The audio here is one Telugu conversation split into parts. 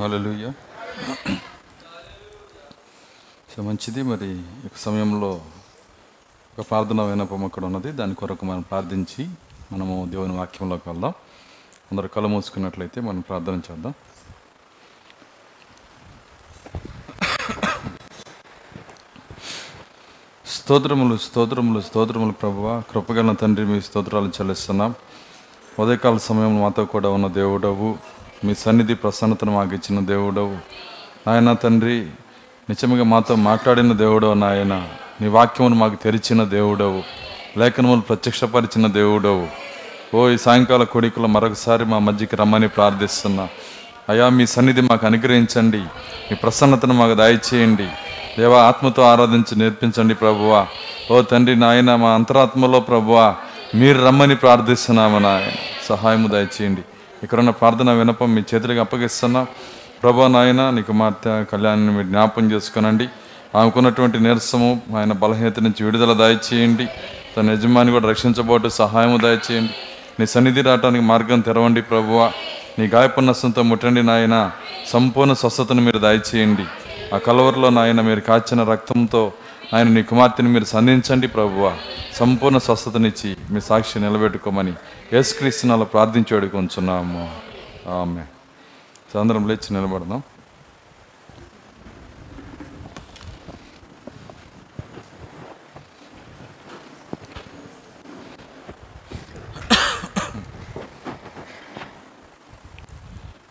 హలోయ సో మంచిది మరి ఒక సమయంలో ఒక ప్రార్థన వినపం అక్కడ ఉన్నది. దాని కొరకు మనం ప్రార్థించి మనము దేవుని వాక్యంలోకి వెళ్దాం. అందరు కళ్ళు మూసుకున్నట్లయితే మనం ప్రార్థన చేద్దాం. స్తోత్రములు స్తోత్రములు స్తోత్రములు ప్రభువ. కృపగల తండ్రి మీ స్తోత్రాలు చెల్లిస్తున్నాం. ఉదయకాల సమయం మాతో కూడా ఉన్న దేవుడవు. మీ సన్నిధి ప్రసన్నతను మాకు ఇచ్చిన దేవుడవు నాయన తండ్రి నిజంగా మాతో మాట్లాడిన దేవుడవు నాయన. నీ వాక్యమును మాకు తెరిచిన దేవుడవు. లేఖనములు ప్రత్యక్షపరిచిన దేవుడవు. ఓ ఈ సాయంకాల కొడికలు మరొకసారి మా మధ్యకి రమ్మని ప్రార్థిస్తున్నా. అయా మీ సన్నిధి మాకు అనుగ్రహించండి. మీ ప్రసన్నతను మాకు దయచేయండి. దేవా ఆత్మతో ఆరాధించి నేర్పించండి ప్రభువా. ఓ తండ్రి నాయన మా అంతరాత్మలో ప్రభువా మీరు రమ్మని ప్రార్థిస్తున్నాము నాయన. సహాయము దయచేయండి. ఇక్కడున్న ప్రార్థన వినపం మీ చేతులకు అప్పగిస్తున్నా. ప్రభా నాయన నీకు కుమార్తె కళ్యాణాన్ని మీరు జ్ఞాపం చేసుకునండి. ఆమెకున్నటువంటి నీరసము ఆయన బలహీనత నుంచి విడుదల దయచేయండి. తన యజమాని కూడా రక్షించబోటు సహాయము దయచేయండి. నీ సన్నిధి రావడానికి మార్గం తెరవండి ప్రభువ. నీ గాయపన్నసంతో ముట్టండి నాయన. సంపూర్ణ స్వస్థతను మీరు దయచేయండి. ఆ కలవరలో నాయన మీరు కాచిన రక్తంతో ఆయన నీ కుమార్తెని మీరు సంధించండి ప్రభువ. సంపూర్ణ స్వస్థతనిచ్చి మీ సాక్షి నిలబెట్టుకోమని యేసుక్రీస్తునాలో ప్రార్థించి వేడుకొంచున్నాము. ఆమె అందరం లేచి నిలబడదాం.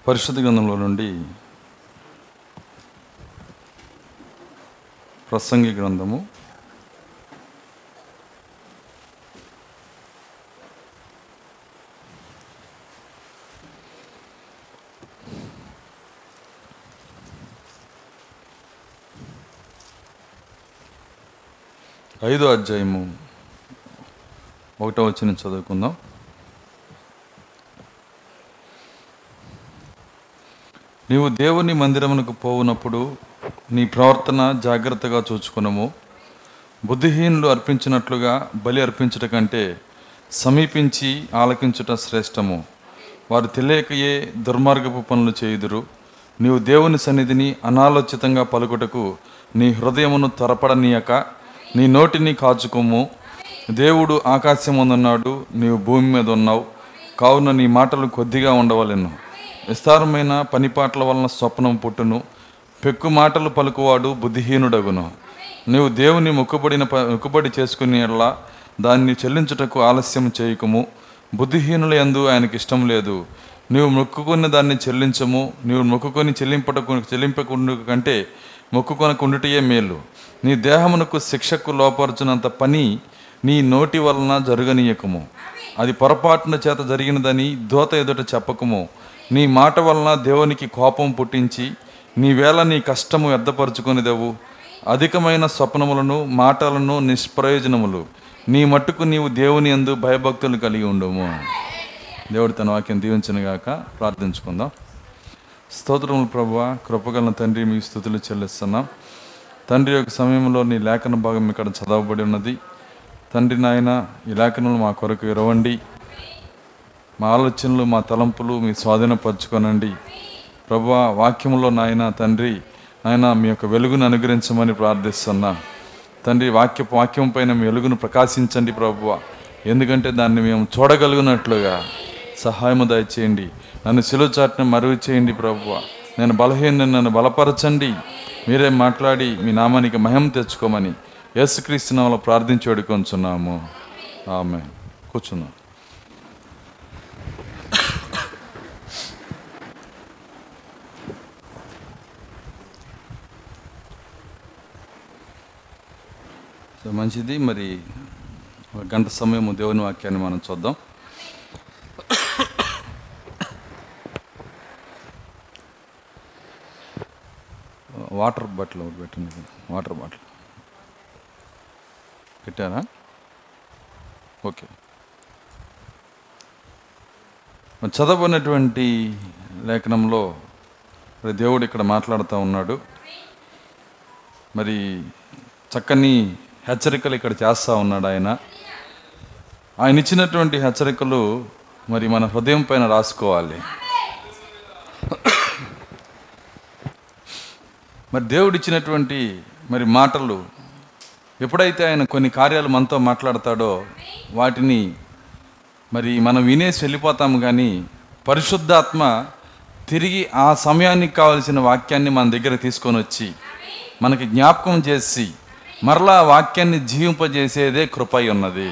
పరిశుద్ధ గ్రంథంలో నుండి ప్రసంగి గ్రంథము. ఐదో అధ్యాయము. ఒకటో వచ్చిన చదువుకుందాం. నీవు దేవుని మందిరమునకు పోవునప్పుడు నీ ప్రవర్తన జాగ్రత్తగా చూచుకునము. బుద్ధిహీనులు అర్పించినట్లుగా బలి అర్పించుట కంటే సమీపించి ఆలకించుట శ్రేష్టము. వారు తెలియకయే దుర్మార్గపు పనులు చేయుదురు. నీవు దేవుని సన్నిధిని అనాలోచితంగా పలుకుటకు నీ హృదయమును త్వరపడనీయక నీ నోటిని కాచుకోము. దేవుడు ఆకాశముందున్నాడు నీవు భూమి మీద ఉన్నావు కావున నీ మాటలు కొద్దిగా ఉండవలెను. విస్తారమైన పనిపాట్ల వలన స్వప్నం పుట్టును. పెక్కు మాటలు పలుకువాడు బుద్ధిహీనుడగును. నీవు దేవుని మొక్కుబడిన మొక్కుబడి చేసుకునేలా దాన్ని చెల్లించుటకు ఆలస్యం చేయకము. బుద్ధిహీనుల ఎందు ఆయనకి ఇష్టం లేదు. నీవు మొక్కుకున్న దాన్ని చెల్లించము. నీవు మొక్కుకొని చెల్లింపటకు చెల్లింపకుండా కంటే మొక్కుకొనకుండుటయే మేలు. నీ దేహమునకు శిక్షకు లోపరచునంత పని నీ నోటి వలన జరగనీయకము. అది పొరపాటున చేత జరిగినదని దోత ఎదుట చెప్పకము. నీ మాట వలన దేవునికి కోపం పుట్టించి నీ వేళ నీ కష్టము వ్యర్థపరుచుకొనిదెవు అధికమైన స్వప్నములను మాటలను నిష్ప్రయోజనములు నీ మట్టుకు నీవు దేవుని యందు భయభక్తులు కలిగి ఉండము. దేవుడు తన వాక్యం దీవించనుగాక ప్రార్థించుకుందాం. స్తోత్రములు ప్రభువ కృపగలన తండ్రి మీ స్థుతులు చెల్లిస్తున్నాం. తండ్రి యొక్క సమయంలో నీ లేఖన భాగం ఇక్కడ చదవబడి ఉన్నది. తండ్రి నాయన ఈ లేఖనలు మా కొరకు ఇరవండి మా ఆలోచనలు మా తలంపులు మీ స్వాధీనపరచుకొనండి. ప్రభు వాక్యంలో నాయన తండ్రి నాయన మీ యొక్క వెలుగును అనుగ్రహించమని ప్రార్థిస్తున్నా. తండ్రి వాక్య వాక్యం పైన మీ వెలుగును ప్రకాశించండి ప్రభువ. ఎందుకంటే దాన్ని మేము చూడగలిగినట్లుగా సహాయము దయచేయండి. నన్ను సిలువ మరుగు చేయండి ప్రభువ. నేను బలహీన నన్ను బలపరచండి. మీరే మాట్లాడి మీ నామానికి మహిమ తెచ్చుకోమని యేసుక్రీస్తు నామలో ప్రార్థించి వేడుకొంచున్నాము. ఆమె కూర్చున్నాం. సో మంచిది. మరి ఒక గంట సమయం దేవుని వాక్యాన్ని మనం చూద్దాం. వాటర్ బాటిల్ ఒకటి పెట్టండి. Water bottle. పెట్టారా? ఓకే. చదవనటువంటి లేఖనంలో మరి దేవుడు ఇక్కడ మాట్లాడుతూ ఉన్నాడు. మరి చక్కని హెచ్చరికలు ఇక్కడ చేస్తూ ఉన్నాడు ఆయన. ఆయన ఇచ్చినటువంటి హెచ్చరికలు మరి మన హృదయం పైన రాసుకోవాలి. మరి దేవుడు ఇచ్చినటువంటి మరి మాటలు ఎప్పుడైతే ఆయన కొన్ని కార్యాలు మనతో మాట్లాడతాడో వాటిని మరి మనం వినేసి వెళ్ళిపోతాము కానీ పరిశుద్ధాత్మ తిరిగి ఆ సమయానికి కావలసిన వాక్యాన్ని మన దగ్గర తీసుకొని వచ్చి మనకి జ్ఞాపకం చేసి మరలా వాక్యాన్ని జీవింపజేసేదే కృప ఉన్నది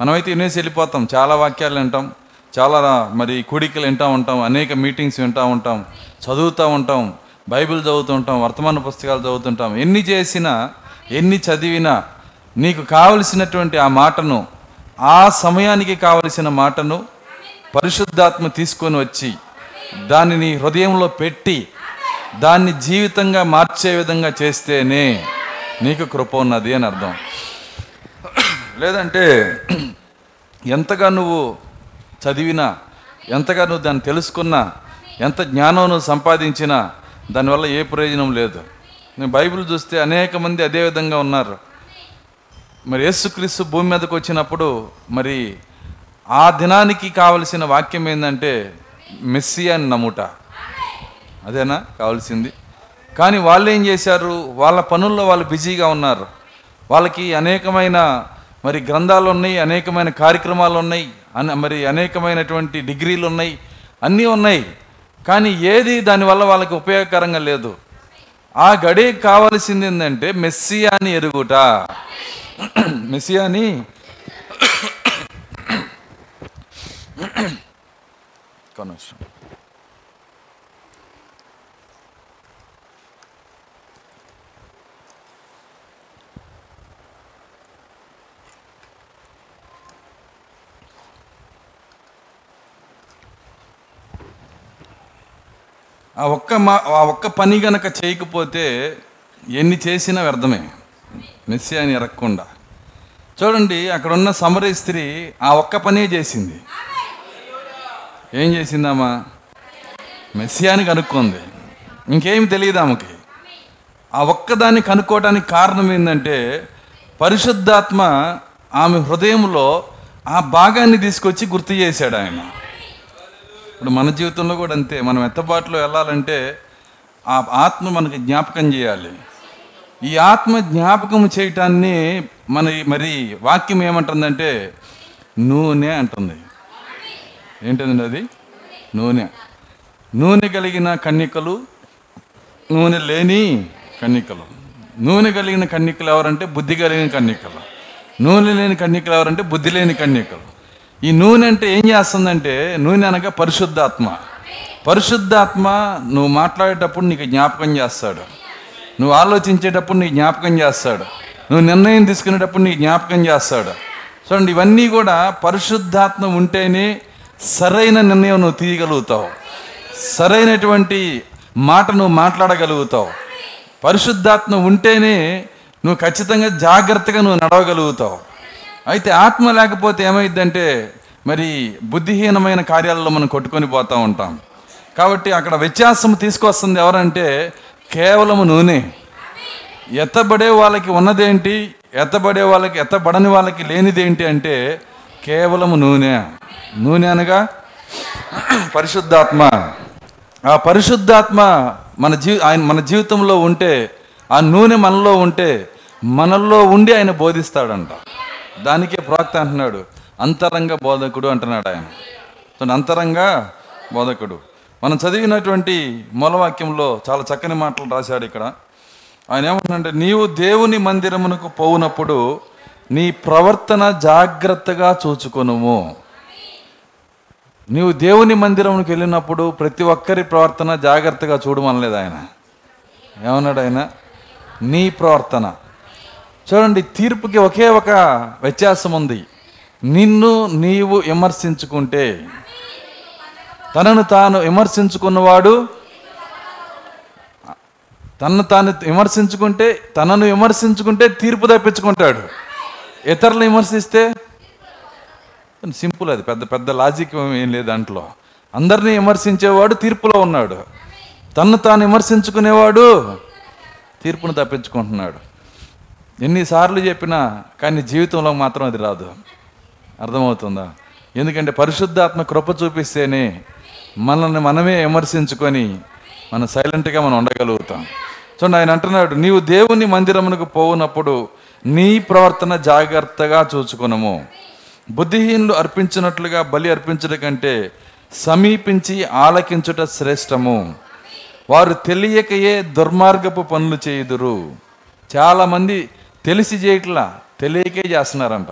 మనమైతే వినేసి వెళ్ళిపోతాం చాలా వాక్యాలు వింటాం చాలా మరి కూడికలు వింటూ ఉంటాం అనేక మీటింగ్స్ వింటూ ఉంటాం చదువుతూ ఉంటాం బైబిల్ చదువుతూ ఉంటాం వర్తమాన పుస్తకాలు చదువుతుంటాం ఎన్ని చేసినా ఎన్ని చదివినా నీకు కావలసినటువంటి ఆ మాటను ఆ సమయానికి కావలసిన మాటను పరిశుద్ధాత్మ తీసుకొని వచ్చి దానిని హృదయంలో పెట్టి దాన్ని జీవితంగా మార్చే విధంగా చేస్తేనే నీకు కృప ఉన్నది అని అర్థం. లేదంటే ఎంతగా నువ్వు చదివినా ఎంతగా నువ్వు దాన్ని తెలుసుకున్నా ఎంత జ్ఞానం నువ్వు సంపాదించినా దానివల్ల ఏ ప్రయోజనం లేదు. నేను బైబిల్ చూస్తే అనేక మంది అదే విధంగా ఉన్నారు. మరి యేసుక్రీస్తు భూమి మీదకి వచ్చినప్పుడు మరి ఆ దినానికి కావలసిన వాక్యం ఏంటంటే మెస్సియాని నమ్ముట. అదేనా? కావాల్సింది. కానీ వాళ్ళు ఏం చేశారు? వాళ్ళ పనుల్లో వాళ్ళు బిజీగా ఉన్నారు. వాళ్ళకి అనేకమైన మరి గ్రంథాలు ఉన్నాయి అనేకమైన కార్యక్రమాలు ఉన్నాయి అన మరి అనేకమైనటువంటి డిగ్రీలు ఉన్నాయి అన్నీ ఉన్నాయి. కానీ ఏది దానివల్ల వాళ్ళకి ఉపయోగకరంగా లేదు. ఆ గడి కావాల్సింది ఏంటంటే మెస్సియాని ఎరుగుట మెస్సియాని కొనవసరం ఆ ఒక్క మా ఆ ఒక్క పని గనక చేయకపోతే ఎన్ని చేసినా వ్యర్థమే. మెస్సి అని ఎరగకుండా చూడండి అక్కడ ఉన్న సమరీ స్త్రీ ఆ ఒక్క పనే చేసింది. ఏం చేసిందామా మెస్సియాని కనుక్కుంది. ఇంకేమి తెలియదు ఆమెకి. ఆ ఒక్కదాన్ని కనుక్కోవడానికి కారణం ఏంటంటే పరిశుద్ధాత్మ ఆమె హృదయంలో ఆ భాగాన్ని తీసుకొచ్చి గుర్తు చేశాడు ఆయన. ఇప్పుడు మన జీవితంలో కూడా అంతే. మనం ఎత్తబాటులో వెళ్ళాలంటే ఆ ఆత్మ మనకి జ్ఞాపకం చేయాలి. ఈ ఆత్మ జ్ఞాపకం చేయటాన్ని మన మరి వాక్యం ఏమంటుందంటే నూనె అంటుంది. ఏంటండి అది? నూనె. నూనె కలిగిన కన్నికలు నూనె లేని కన్నికలు. నూనె కలిగిన కన్నికలు ఎవరంటే బుద్ధి కలిగిన కన్నికలు. నూనె లేని కన్నికలు ఎవరంటే బుద్ధి లేని కన్నికలు. ఈ నూనె అంటే ఏం చేస్తుందంటే నూనె అనగా పరిశుద్ధాత్మ. పరిశుద్ధాత్మ నువ్వు మాట్లాడేటప్పుడు నీకు జ్ఞాపకం చేస్తాడు. నువ్వు ఆలోచించేటప్పుడు నీకు జ్ఞాపకం చేస్తాడు. నువ్వు నిర్ణయం తీసుకునేటప్పుడు నీకు జ్ఞాపకం చేస్తాడు. చూడండి ఇవన్నీ కూడా పరిశుద్ధాత్మ ఉంటేనే సరైన నిర్ణయం నువ్వు తీయగలుగుతావు. సరైనటువంటి మాట నువ్వు మాట్లాడగలుగుతావు. పరిశుద్ధాత్మ ఉంటేనే నువ్వు ఖచ్చితంగా జాగ్రత్తగా నువ్వు నడవగలుగుతావు. అయితే ఆత్మ లేకపోతే ఏమైందంటే మరి బుద్ధిహీనమైన కార్యాలలో మనం కొట్టుకొని పోతూ ఉంటాం. కాబట్టి అక్కడ వ్యత్యాసం తీసుకొస్తుంది ఎవరంటే కేవలము నూనె. ఎత్తబడే వాళ్ళకి ఉన్నదేంటి? ఎత్తబడే వాళ్ళకి ఎత్తబడని వాళ్ళకి లేనిదేంటి అంటే కేవలము నూనె. నూనె అనగా పరిశుద్ధాత్మ. ఆ పరిశుద్ధాత్మ మన జీ ఆయన మన జీవితంలో ఉంటే ఆ నూనె మనలో ఉంటే మనల్లో ఉండి ఆయన బోధిస్తాడంట. దానికే ప్రాక్త అంటున్నాడు. అంతరంగ బోధకుడు అంటున్నాడు ఆయన. అంతరంగ బోధకుడు. మనం చదివినటువంటి మూలవాక్యంలో చాలా చక్కని మాటలు రాశాడు ఇక్కడ. ఆయన ఏమంటున్నాడంటే నీవు దేవుని మందిరమునకు పోవునప్పుడు నీ ప్రవర్తన జాగ్రత్తగా చూచుకొనుము. నీవు దేవుని మందిరంకి వెళ్ళినప్పుడు ప్రతి ఒక్కరి ప్రవర్తన జాగ్రత్తగా చూడమనలేదు ఆయన. ఏమన్నాడు ఆయన? నీ ప్రవర్తన. చూడండి తీర్పుకి ఒకే ఒక వ్యత్యాసం ఉంది. నిన్ను నీవు విమర్శించుకుంటే. తనను తాను విమర్శించుకున్నవాడు తనను తాను విమర్శించుకుంటే తనను విమర్శించుకుంటే తీర్పు తప్పించుకుంటాడు. ఇతరులు విమర్శిస్తే సింపుల్ అది పెద్ద పెద్ద లాజిక్ ఏం లేదు దాంట్లో. అందరినీ విమర్శించేవాడు తీర్పులో ఉన్నాడు. తన్ను తాను విమర్శించుకునేవాడు తీర్పును తప్పించుకుంటున్నాడు. ఎన్నిసార్లు చెప్పినా కానీ జీవితంలో మాత్రం అది రాదు. అర్థమవుతుందా? ఎందుకంటే పరిశుద్ధాత్మ కృప చూపిస్తేనే మనల్ని మనమే విమర్శించుకొని మనం సైలెంట్గా మనం ఉండగలుగుతాం. చూడండి ఆయన అంటున్నాడు నీవు దేవుని మందిరమునకు పోవునప్పుడు నీ ప్రవర్తన జాగ్రత్తగా చూచుకునము. బుద్ధిహీనులు అర్పించినట్లుగా బలి అర్పించడం కంటే సమీపించి ఆలకించుట శ్రేష్టము. వారు తెలియకయే దుర్మార్గపు పనులు చేయుదురు. చాలామంది తెలిసి చేయట్లా తెలియకే చేస్తున్నారంట.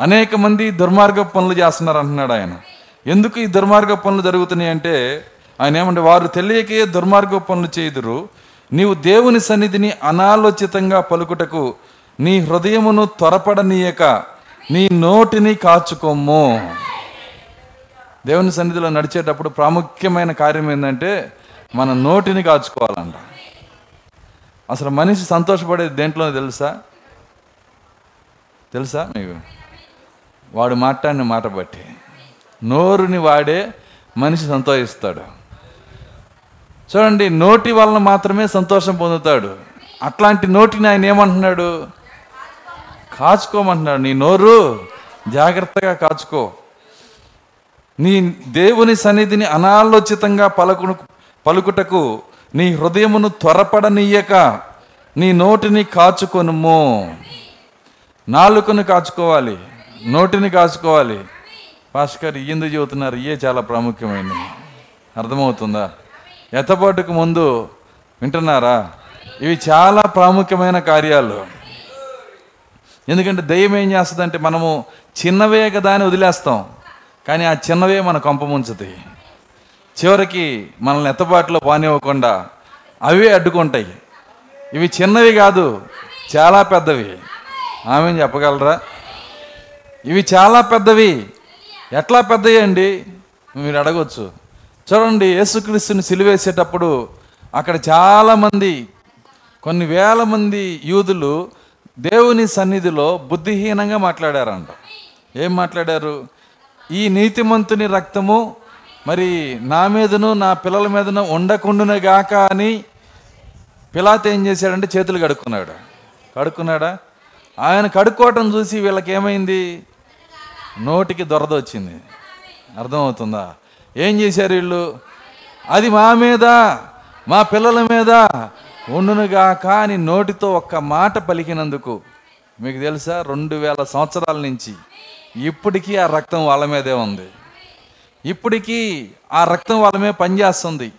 అనేక మంది దుర్మార్గ పనులు చేస్తున్నారు అంటున్నాడు ఆయన. ఎందుకు ఈ దుర్మార్గ పనులు జరుగుతున్నాయి అంటే ఆయన ఏమంటే వారు తెలియకే దుర్మార్గ పనులు చేయుదురు. నీవు దేవుని సన్నిధిని అనాలోచితంగా పలుకుటకు నీ హృదయమును త్వరపడనీయక నీ నోటిని కాచుకోము దేవుని సన్నిధిలో నడిచేటప్పుడు ప్రాముఖ్యమైన కార్యం ఏంటంటే మన నోటిని కాచుకోవాలంట. అసలు మనిషి సంతోషపడేది దేంట్లో తెలుసా? తెలుసా? మీకు వాడు మాట్లాడిన మాట బట్టి. నోరుని వాడే మనిషి సంతోషిస్తాడు. చూడండి నోటి వలన మాత్రమే సంతోషం పొందుతాడు. అట్లాంటి నోటిని ఆయన ఏమంటున్నాడు? కాచుకోమంటున్నాడు. నీ నోరు జాగ్రత్తగా కాచుకో. నీ దేవుని సన్నిధిని అనాలోచితంగా పలుకును పలుకుటకు నీ హృదయమును త్వరపడనీయక నీ నోటిని కాచుకొనుము. నాలుకను కాచుకోవాలి నోటిని కాచుకోవాలి. భాస్కర్ ఎందుకు చెబుతున్నారు? ఇయే చాలా ప్రాముఖ్యమైనది. అర్థమవుతుందా? ఎత్తపాటుకు ముందు వింటున్నారా? ఇవి చాలా ప్రాముఖ్యమైన కార్యాలు. ఎందుకంటే దయ్యం ఏం చేస్తుందంటే మనము చిన్నవే కదా అని వదిలేస్తాం. కానీ ఆ చిన్నవే మన కొంపముంచుతాయి చివరికి మనల్ని ఎత్తబాటులో పానివ్వకుండా అవే అడ్డుకుంటాయి. ఇవి చిన్నవి కాదు చాలా పెద్దవి. ఆమె చెప్పగలరా? ఇవి చాలా పెద్దవి. ఎట్లా పెద్దవి అండి? మీరు అడగవచ్చు చూడండి యేసుక్రీస్తుని సిలివేసేటప్పుడు అక్కడ చాలామంది కొన్ని వేల మంది యూదులు దేవుని సన్నిధిలో బుద్ధిహీనంగా మాట్లాడారంట. ఏం మాట్లాడారు? ఈ నీతిమంతుని రక్తము మరి నా మీదను నా పిల్లల మీదను ఉండకుండానే గాక అని పిలాత్ ఏం చేశాడంటే చేతులు కడుక్కున్నాడు. కడుక్కున్నాడా? ఆయన కడుక్కోవటం చూసి వీళ్ళకి ఏమైంది నోటికి దొరద వచ్చింది. అర్థమవుతుందా? ఏం చేశారు వీళ్ళు? అది మా మీద మా పిల్లల మీద ఉండునుగా కానీ నోటితో ఒక్క మాట పలికినందుకు మీకు తెలుసా? రెండు వేల సంవత్సరాల నుంచి ఇప్పటికీ ఆ రక్తం వాళ్ళ మీదే ఉంది. ఇప్పటికీ ఆ రక్తం వాళ్ళ మీద పనిచేస్తుంది.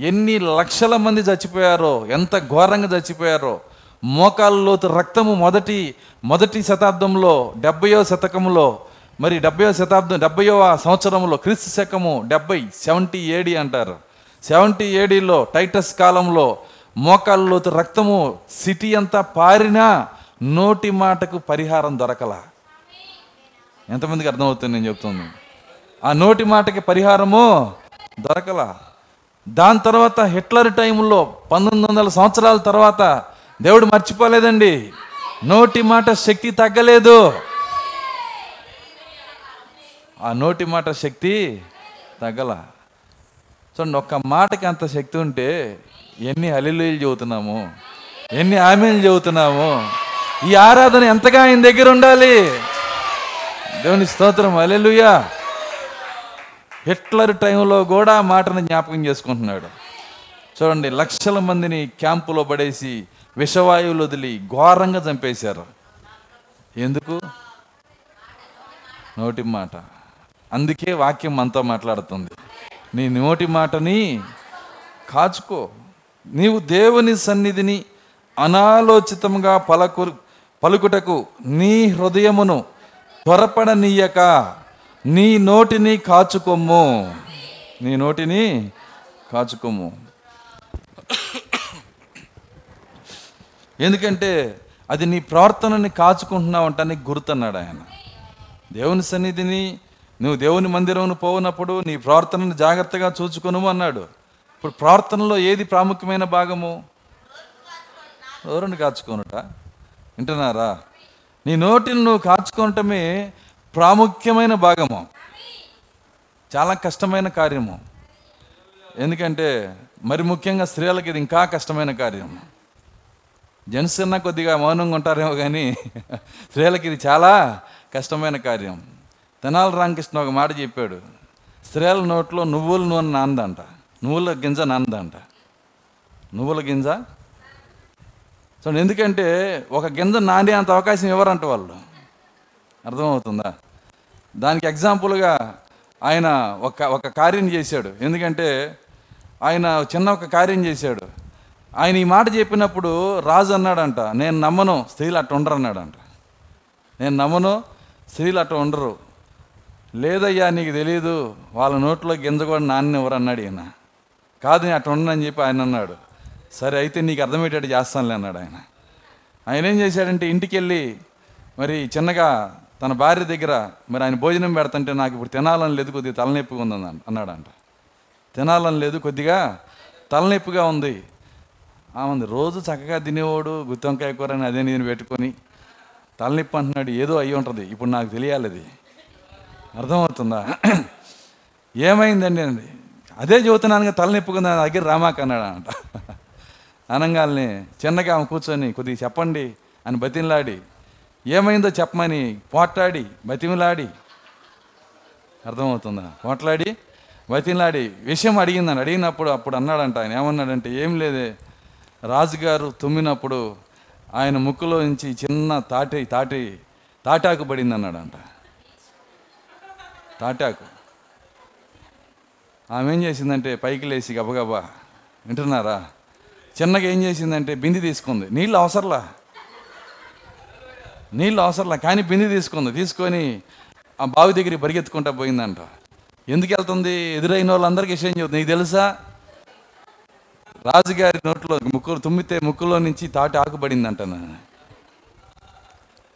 ఎన్ని లక్షల మంది చచ్చిపోయారో ఎంత ఘోరంగా చచ్చిపోయారో మోకాళ్ళలోతు రక్తము మొదటి మొదటి శతాబ్దంలో డెబ్బయో శతకంలో మరి డెబ్బయో శతాబ్దం డెబ్బయో సంవత్సరంలో క్రీస్తు శకము డెబ్బై సెవెంటీ ఏడి అంటారు. సెవెంటీ ఏడీలో టైటస్ కాలంలో మోకాళ్ళలోతు రక్తము సిటీ అంతా పారినా నోటి మాటకు పరిహారం దొరకలా. ఎంతమందికి అర్థమవుతుంది నేను చెప్తుంది? ఆ నోటి మాటకి పరిహారము దొరకలా. దాని తర్వాత హిట్లర్ టైంలో పంతొమ్మిది వందల సంవత్సరాల తర్వాత దేవుడు మర్చిపోలేదండి. నోటి మాట శక్తి తగ్గలేదు. ఆ నోటి మాట శక్తి తగ్గల. చూడండి ఒక్క మాటకి అంత శక్తి ఉంటే ఎన్ని అలిలీలు చెబుతున్నాము ఎన్ని ఆమెలు చెబుతున్నాము. ఈ ఆరాధన ఎంతగా ఆయన దగ్గర ఉండాలి? దేవుని స్తోత్రం అలెలుయా హిట్లర్ టైంలో కూడా మాటను జ్ఞాపకం చేసుకుంటున్నాడు. చూడండి లక్షల మందిని క్యాంపులో పడేసి విషవాయువులు వదిలి ఘోరంగా చంపేశారు. ఎందుకు? నోటి మాట. అందుకే వాక్యం మనతో మాట్లాడుతుంది. నీ నోటి మాటని కాచుకో. నీవు దేవుని సన్నిధిని అనాలోచితంగా పలకు పలుకుటకు నీ హృదయమును త్వరపడనీయక. నీ నోటిని కాచుకొమ్ము. నీ నోటిని కాచుకొమ్ము. ఎందుకంటే అది నీ ప్రవర్తనని కాచుకుంటున్నావు అంటానికి గుర్తన్నాడు ఆయన. దేవుని సన్నిధిని నువ్వు దేవుని మందిరంను పోవునప్పుడు నీ ప్రార్థనను జాగ్రత్తగా చూచుకొను అన్నాడు. ఇప్పుడు ప్రార్థనలో ఏది ప్రాముఖ్యమైన భాగము? ఎవరిని కాచుకోనుట? వింటున్నారా? నీ నోటిని నువ్వు కాచుకోవటమే ప్రాముఖ్యమైన భాగము. చాలా కష్టమైన కార్యము. ఎందుకంటే మరి ముఖ్యంగా స్త్రీలకి ఇది ఇంకా కష్టమైన కార్యము. జెంట్స్ కొద్దిగా మౌనంగా ఉంటారేమో కానీ స్త్రీలకి ఇది చాలా కష్టమైన కార్యం. తెనాల రామకృష్ణ ఒక మాట చెప్పాడు స్త్రీల నోట్లో నువ్వుల నూనె నాందంట నువ్వుల గింజ నాందంట. నువ్వుల గింజ? సో ఎందుకంటే ఒక గింజ నానే అంత అవకాశం ఇవ్వరంట వాళ్ళు. అర్థమవుతుందా? దానికి ఎగ్జాంపుల్గా ఆయన ఒక ఒక కార్యం చేశాడు. ఎందుకంటే ఆయన చిన్న ఒక కార్యం చేశాడు. ఆయన ఈ మాట చెప్పినప్పుడు రాజు అన్నాడంట నేను నమ్మను స్త్రీలు అట్ట ఉండరు అన్నాడంట. నేను నమ్మను స్త్రీలు అట్ట ఉండరు. లేదయ్యా నీకు తెలియదు వాళ్ళ నోట్లో గింజ కూడా నాన్నెవరు అన్నాడు ఈయన. కాదు నేను అట్ట ఉండనని చెప్పి ఆయన అన్నాడు. సరే అయితే నీకు అర్థమయ్యేటట్టు చేస్తానులే అన్నాడు ఆయన. ఆయన ఏం చేశాడంటే ఇంటికి వెళ్ళి మరి చిన్నగా తన భార్య దగ్గర మరి ఆయన భోజనం పెడతంటే నాకు ఇప్పుడు తినాలని లేదు కొద్దిగా తలనొప్పిగా ఉంది అన్నాడంట. తినాలని లేదు కొద్దిగా తలనొప్పిగా ఉంది ఉంది రోజు చక్కగా తినేవాడు గుత్తొంకాయ కూర అని అదే నేను పెట్టుకొని తలనొప్పి అంటున్నాడు ఏదో అయ్యి ఉంటుంది. ఇప్పుడు నాకు తెలియాలి అది. అర్థమవుతుందా? ఏమైందండి అండి అదే చెబుతున్నాను కదా, నా దగ్గర రామాక అన్నాడు అంట. అనంగాల్ని చిన్నగా ఆమె కూర్చొని కొద్దిగా చెప్పండి అని బతిమలాడి ఏమైందో చెప్పమని పోట్లాడి బతిమలాడి. అర్థమవుతుందా? పోట్లాడి బతిమలాడి విషయం అడిగిందని అడిగినప్పుడు అప్పుడు అన్నాడంట ఆయన ఏమన్నాడంటే ఏం లేదే రాజుగారు తుమ్మినప్పుడు ఆయన ముక్కులో నుంచి చిన్న తాటి తాటి తాటాకు పడింది అన్నాడంట తాటాకు. ఆమె ఏం చేసిందంటే పైకి లేచి గబగబా వింటున్నారా? చిన్నగా ఏం చేసిందంటే బింది తీసుకుంది. నీళ్ళు అవసరంలా? నీళ్ళు అవసరంలా? కానీ బింది తీసుకుంది. తీసుకొని ఆ బావి దగ్గరికి పరిగెత్తుకుంటా పోయిందంట. ఎందుకు వెళ్తుంది? ఎదురైన వాళ్ళందరికీ విషయం చెబుతుంది. నీకు తెలుసా? రాజుగారి నోట్లో ముక్కు తుమ్మితే ముక్కులో నుంచి తాటి ఆకుపడిందంట నా-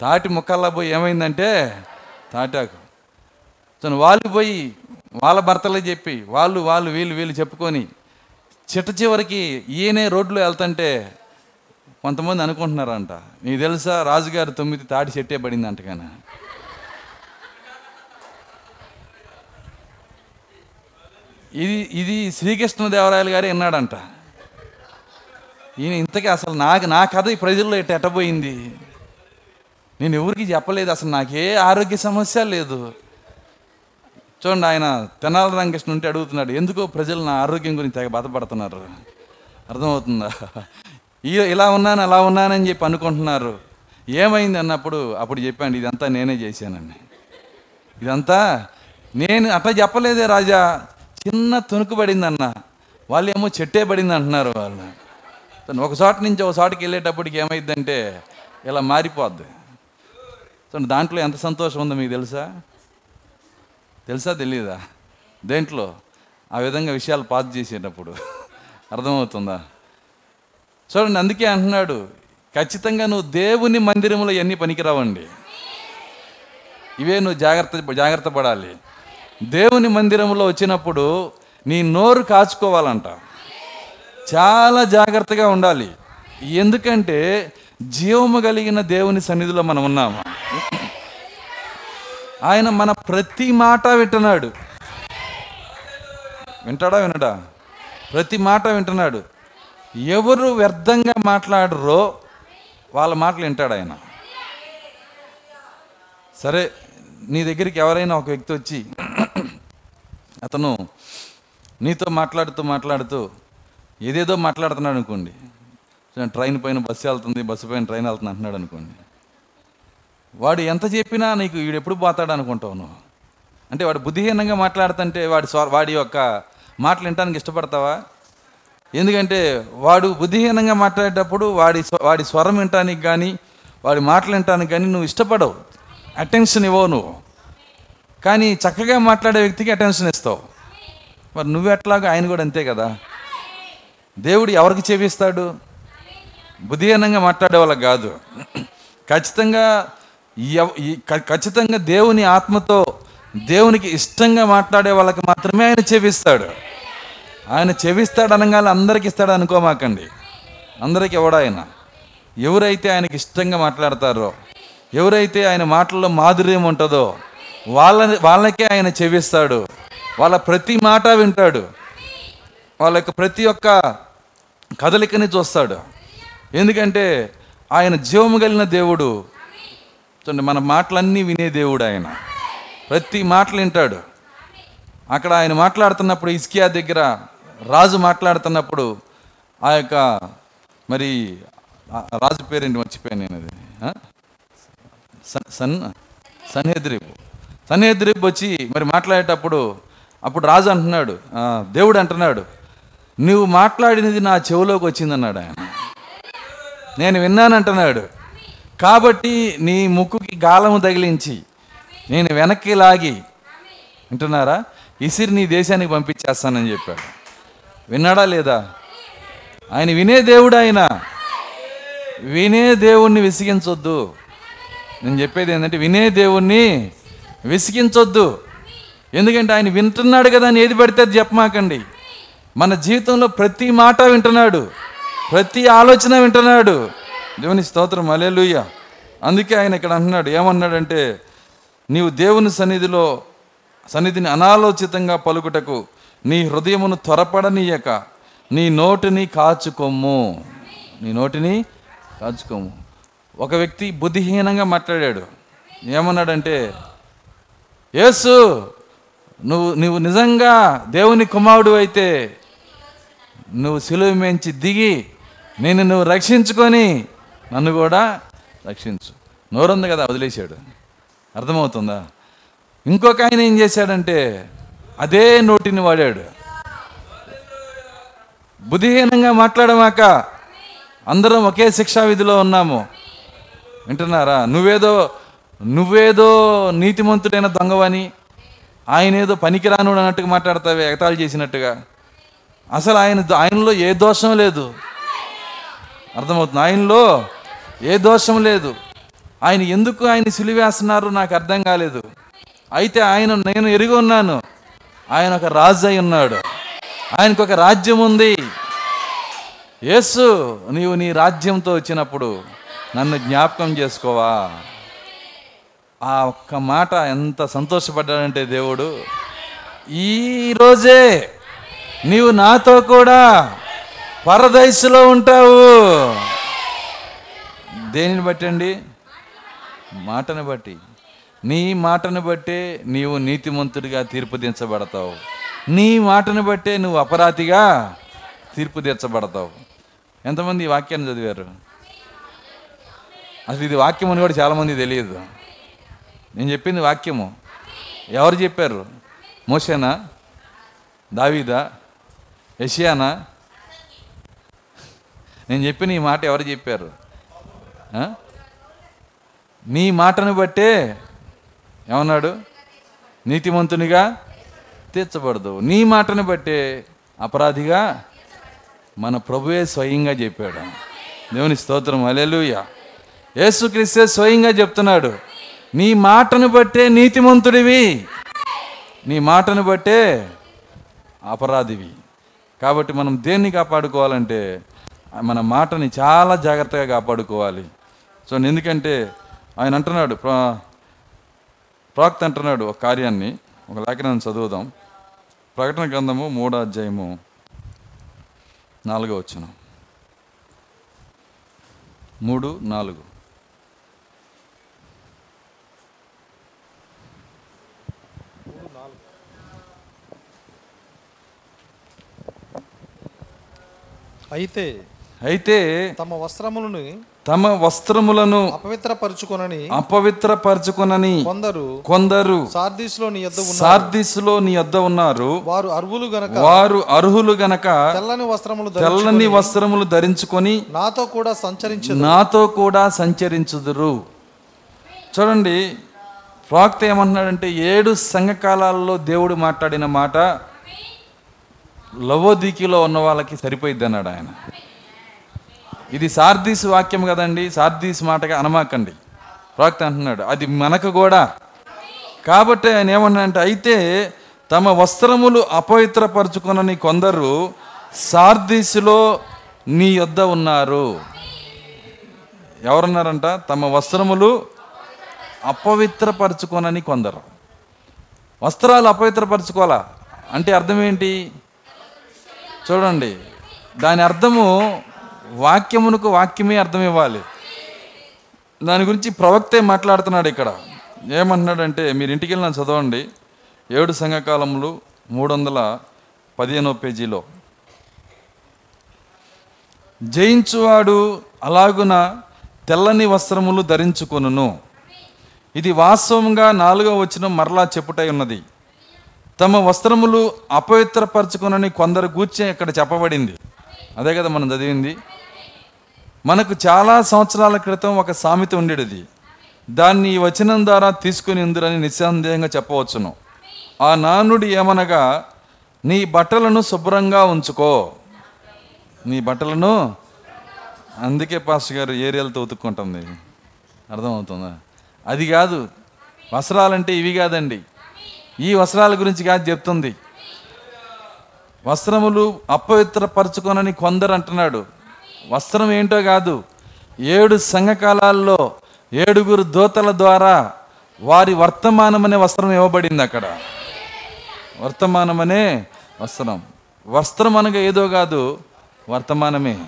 తాటి ముక్కల్లా పోయి ఏమైందంటే తాటాకు. తను వాళ్ళు పోయి వాళ్ళ భర్తలే చెప్పి వాళ్ళు వాళ్ళు వీళ్ళు వీళ్ళు చెప్పుకొని చిట్ట చివరికి ఈయనే రోడ్లో వెళ్తుంటే కొంతమంది అనుకుంటున్నారంట నీకు తెలుసా రాజుగారు తొమ్మిది తాటి చెట్టే పడింది అంటగానే ఇది ఇది శ్రీకృష్ణదేవరాయలు గారు విన్నాడంట. ఈయన ఇంతకీ అసలు నాకు నా కథ ఈ ప్రజల్లో ఎట్ట ఎట్టబోయింది? నేను ఎవరికి చెప్పలేదు అసలు నాకే ఆరోగ్య సమస్య లేదు. చూడండి ఆయన తెనాల రంగకృష్ణ ఉంటే అడుగుతున్నాడు ఎందుకో ప్రజలు నా ఆరోగ్యం గురించి తెగ బాధపడుతున్నారు? అర్థమవుతుందా? ఈ ఇలా ఉన్నాను అలా ఉన్నానని చెప్పి అనుకుంటున్నారు. ఏమైంది అన్నప్పుడు అప్పుడు చెప్పాను ఇదంతా నేనే చేశానని ఇదంతా నేను అట్లా చెప్పలేదే రాజా. చిన్న తునుకు పడింది వాళ్ళు ఏమో చెట్టే పడింది అంటున్నారు వాళ్ళు. తను ఒక నుంచి ఒక వెళ్ళేటప్పటికి ఏమైందంటే ఇలా మారిపోద్ది. చూడండి దాంట్లో ఎంత సంతోషం ఉందో మీకు తెలుసా? తెలుసా తెలియదా దేంట్లో? ఆ విధంగా విషయాలు పాస్ చేసేటప్పుడు. అర్థమవుతుందా? చూడండి అందుకే అంటున్నాడు ఖచ్చితంగా నువ్వు దేవుని మందిరంలో ఎన్ని పనికిరావండి? ఇవే నువ్వు జాగ్రత్త జాగ్రత్త పడాలి. దేవుని మందిరంలో వచ్చినప్పుడు నీ నోరు కాచుకోవాలంట. చాలా జాగ్రత్తగా ఉండాలి. ఎందుకంటే జీవము కలిగిన దేవుని సన్నిధిలో మనం ఉన్నాము. ఆయన మన ప్రతి మాట వింటున్నాడు. వింటాడా వినడా? ప్రతి మాట వింటున్నాడు. ఎవరు వ్యర్థంగా మాట్లాడరో వాళ్ళ మాటలు వింటాడు ఆయన. సరే నీ దగ్గరికి ఎవరైనా ఒక వ్యక్తి వచ్చి అతను నీతో మాట్లాడుతూ మాట్లాడుతూ ఏదేదో మాట్లాడుతున్నాడు అనుకోండి. ట్రైన్ పైన బస్సు వెళ్తుంది బస్సు పైన ట్రైన్ వెళ్తుంది అంటున్నాడు అనుకోండి. వాడు ఎంత చెప్పినా నీకు వీడు ఎప్పుడు పోతాడు అనుకుంటావు నువ్వు? అంటే వాడు బుద్ధిహీనంగా మాట్లాడుతుంటే వాడి స్వ వాడి యొక్క మాటలు వినటానికి ఇష్టపడతావా? ఎందుకంటే వాడు బుద్ధిహీనంగా మాట్లాడేటప్పుడు వాడి వాడి స్వరం వినటానికి కానీ వాడి మాటలు వినటానికి కానీ నువ్వు ఇష్టపడవు. అటెన్షన్ ఇవ్వవు నువ్వు. కానీ చక్కగా మాట్లాడే వ్యక్తికి అటెన్షన్ ఇస్తావు. మరి నువ్వు ఎట్లాగా ఆయన కూడా అంతే కదా. దేవుడు ఎవరికి చేపిస్తాడు? బుద్ధిహీనంగా మాట్లాడే వాళ్ళకి కాదు. ఖచ్చితంగా ఖచ్చితంగా దేవుని ఆత్మతో దేవునికి ఇష్టంగా మాట్లాడే వాళ్ళకి మాత్రమే ఆయన చెవిస్తాడు ఆయన చెవిస్తాడు అనగానే అందరికి ఇస్తాడు అనుకోమాకండి. అందరికి ఎవడు ఆయన? ఎవరైతే ఆయనకి ఇష్టంగా మాట్లాడతారో ఎవరైతే ఆయన మాటల్లో మాధుర్యం ఉంటుందో వాళ్ళ వాళ్ళకే ఆయన చెవిస్తాడు వాళ్ళ ప్రతి మాట వింటాడు. వాళ్ళ యొక్క ప్రతి ఒక్క కదలికని చూస్తాడు. ఎందుకంటే ఆయన జీవము కలిగిన దేవుడు. చూడండి మన మాటలన్నీ వినే దేవుడు ఆయన. ప్రతి మాటలు వింటాడు. అక్కడ ఆయన మాట్లాడుతున్నప్పుడు ఇస్కియా దగ్గర రాజు మాట్లాడుతున్నప్పుడు ఆ యొక్క మరి రాజు పేరేంటి? మర్చిపోయాను నేను అది. సన్ సన్ సన్హెద్రీబ్. వచ్చి మరి మాట్లాడేటప్పుడు అప్పుడు రాజు అంటున్నాడు. దేవుడు అంటున్నాడు. నువ్వు మాట్లాడినది నా చెవిలోకి వచ్చిందన్నాడు ఆయన. నేను విన్నానంటున్నాడు. కాబట్టి నీ ముక్కుకి గాలము తగిలించి నేను వెనక్కి లాగి వింటున్నారా? ఇసిరి నీ దేశానికి పంపించేస్తానని చెప్పాడు. విన్నాడా లేదా? ఆయన వినే దేవుడు ఆయన వినే దేవుణ్ణి విసిగించొద్దు. నేను చెప్పేది ఏంటంటే వినే దేవుణ్ణి విసిగించొద్దు. ఎందుకంటే ఆయన వింటున్నాడు కదా అని ఏది పడితే అది చెప్పమాకండి. మన జీవితంలో ప్రతి మాట వింటున్నాడు. ప్రతి ఆలోచన వింటున్నాడు. దేవుని స్తోత్రం అలెలుయ్య అందుకే ఆయన ఇక్కడ అంటున్నాడు ఏమన్నాడంటే నీవు దేవుని సన్నిధిలో సన్నిధిని అనాలోచితంగా పలుకుటకు నీ హృదయమును త్వరపడనీయక నీ నోటిని కాచుకొమ్ము. నీ నోటిని కాచుకోము ఒక వ్యక్తి బుద్ధిహీనంగా మాట్లాడాడు. ఏమన్నాడంటే యేసు నువ్వు నువ్వు నిజంగా దేవుని కుమారుడు అయితే నువ్వు సిలువ మించి దిగి నేను నువ్వు రక్షించుకొని నన్ను కూడా రక్షించు. నోరుంది కదా వదిలేశాడు. అర్థమవుతుందా? ఇంకొక ఆయన ఏం చేశాడంటే అదే నోటిని వాడాడు. బుద్ధిహీనంగా మాట్లాడమాక అందరం ఒకే శిక్షా విధిలో ఉన్నాము. వింటున్నారా? నువ్వేదో నువ్వేదో నీతిమంతుడైన దొంగవని ఆయన ఏదో పనికిరాను అన్నట్టుగా మాట్లాడతావే ఎగతాళి చేసినట్టుగా. అసలు ఆయన ఆయనలో ఏ దోషం లేదు. అర్థమవుతుంది? ఆయనలో ఏ దోషం లేదు. ఆయన ఎందుకు ఆయన సిలివేస్తున్నారు నాకు అర్థం కాలేదు. అయితే ఆయన నేను ఎరిగి ఉన్నాను. ఆయన ఒక రాజు అయి ఉన్నాడు. ఆయనకు ఒక రాజ్యం ఉంది. యేసు నీవు నీ రాజ్యంతో వచ్చినప్పుడు నన్ను జ్ఞాపకం చేసుకోవా? ఆ ఒక్క మాట ఎంత సంతోషపడ్డాడంటే దేవుడు ఈ రోజే నీవు నాతో కూడా పరదైసులో ఉంటావు. దేనిని బట్టి అండి? మాటను బట్టి. నీ మాటను బట్టే నీవు నీతిమంతుడిగా తీర్పు దించబడతావు నీ మాటను బట్టే నువ్వు అపరాధిగా తీర్పు తీర్చబడతావు ఎంతమంది ఈ వాక్యాన్ని చదివారు? అసలు ఇది వాక్యం అని కూడా చాలామంది తెలియదు. నేను చెప్పింది వాక్యము. ఎవరు చెప్పారు? మోసేనా? దావీదా? యషియానా? నేను చెప్పిన ఈ మాట ఎవరు చెప్పారు? నీ మాటను బట్టే ఏమన్నాడు? నీతిమంతునిగా తీర్చబడదు. నీ మాటను బట్టే అపరాధిగా మన ప్రభువే స్వయంగా చెప్పాడు. దేవుని స్తోత్రం. అలెలుయ యేసుక్రీస్తే స్వయంగా చెప్తున్నాడు. నీ మాటను బట్టే నీతిమంతుడివి. నీ మాటను బట్టే అపరాధివి. కాబట్టి మనం దేన్ని కాపాడుకోవాలంటే మన మాటని చాలా జాగ్రత్తగా కాపాడుకోవాలి. సో ఎందుకంటే ఆయన అంటున్నాడు ప్రాక్త అంటున్నాడు ఒక కార్యాన్ని ఒక లేఖనాన్ని చదువుదాం. ప్రకటన గ్రంథము మూడో అధ్యాయము నాలుగో వచ్చిన మూడు నాలుగు. అయితే అయితే తమ వస్త్రములను తమ వస్త్రములను అపవిత్రపరుచుకొనని అపవిత్రపరచుకునని కొందరు కొందరు సార్దీస్లో నీ యొద్ద ఉన్న సార్దిస్లో నీ యొద్ద ఉన్నారు. వారు అర్హులు గనక వారు అర్హులు గనక తెల్లని వస్త్రములు తెల్లని వస్త్రములు ధరించుకొని నాతో కూడా సంచరించు నాతో కూడా సంచరించుదురు. చూడండి ప్రవక్త ఏమంటున్నాడంటే ఏడు సంఘకాలాల్లో దేవుడు మాట్లాడిన మాట లవోదికిలో ఉన్న వాళ్ళకి సరిపోయిద్ది అన్నాడు ఆయన. ఇది సార్దీస్ వాక్యం కదండి సార్దీస్ మాటగా అనమాకండి. ప్రవక్త అంటున్నాడు అది మనకు కూడా. కాబట్టి ఆయన ఏమన్నాడంటే అయితే తమ వస్త్రములు అపవిత్రపరచుకునని కొందరు సార్దీసులో నీ యొద్ద ఉన్నారు. ఎవరున్నారంట? తమ వస్త్రములు అపవిత్రపరచుకోనని కొందరు. వస్త్రాలు అపవిత్రపరచుకోవాలా? అంటే అర్థం ఏంటి? చూడండి దాని అర్థము వాక్యమునకు వాక్యమే అర్థం ఇవ్వాలి. దాని గురించి ప్రవక్తే మాట్లాడుతున్నాడు ఇక్కడ. ఏమంటున్నాడంటే మీరు ఇంటికి వెళ్ళిన చదవండి. ఏడు సంఘకాలములు మూడు వందల పదిహేనో పేజీలో. జయించువాడు అలాగున తెల్లని వస్త్రములు ధరించుకొనును. ఇది వాస్తవంగా నాలుగో వచ్చిన మరలా చెప్పుటై ఉన్నది. తమ వస్త్రములు అపవిత్రపరచుకునని కొందరు గూర్చి ఇక్కడ చెప్పబడింది. అదే కదా మనం చదివింది. మనకు చాలా సంవత్సరాల క్రితం ఒక సామెత ఉండేది. దాన్ని ఈ వచనం ద్వారా తీసుకుని ఉందిరని నిస్సందేహంగా చెప్పవచ్చును. ఆ నానుడి ఏమనగా నీ బట్టలను శుభ్రంగా ఉంచుకో. నీ బట్టలను? అందుకే పాస్ గారు ఏరియాలతో ఉతుక్కుంటుంది. అర్థమవుతుందా? అది కాదు. వస్త్రాలంటే ఇవి కాదండి. ఈ వస్త్రాల గురించి కాదు చెప్తుంది. వస్త్రములు అపవిత్రపరచుకోనని కొందరు అంటున్నాడు. వస్త్రం ఏంటో కాదు ఏడు సంఘకాలాల్లో ఏడుగురు దోతల ద్వారా వారి వర్తమానం అనే వస్త్రం ఇవ్వబడింది అక్కడ. వర్తమానం అనే వస్త్రం. వస్త్రం అనగా ఏదో కాదు వర్తమానమే.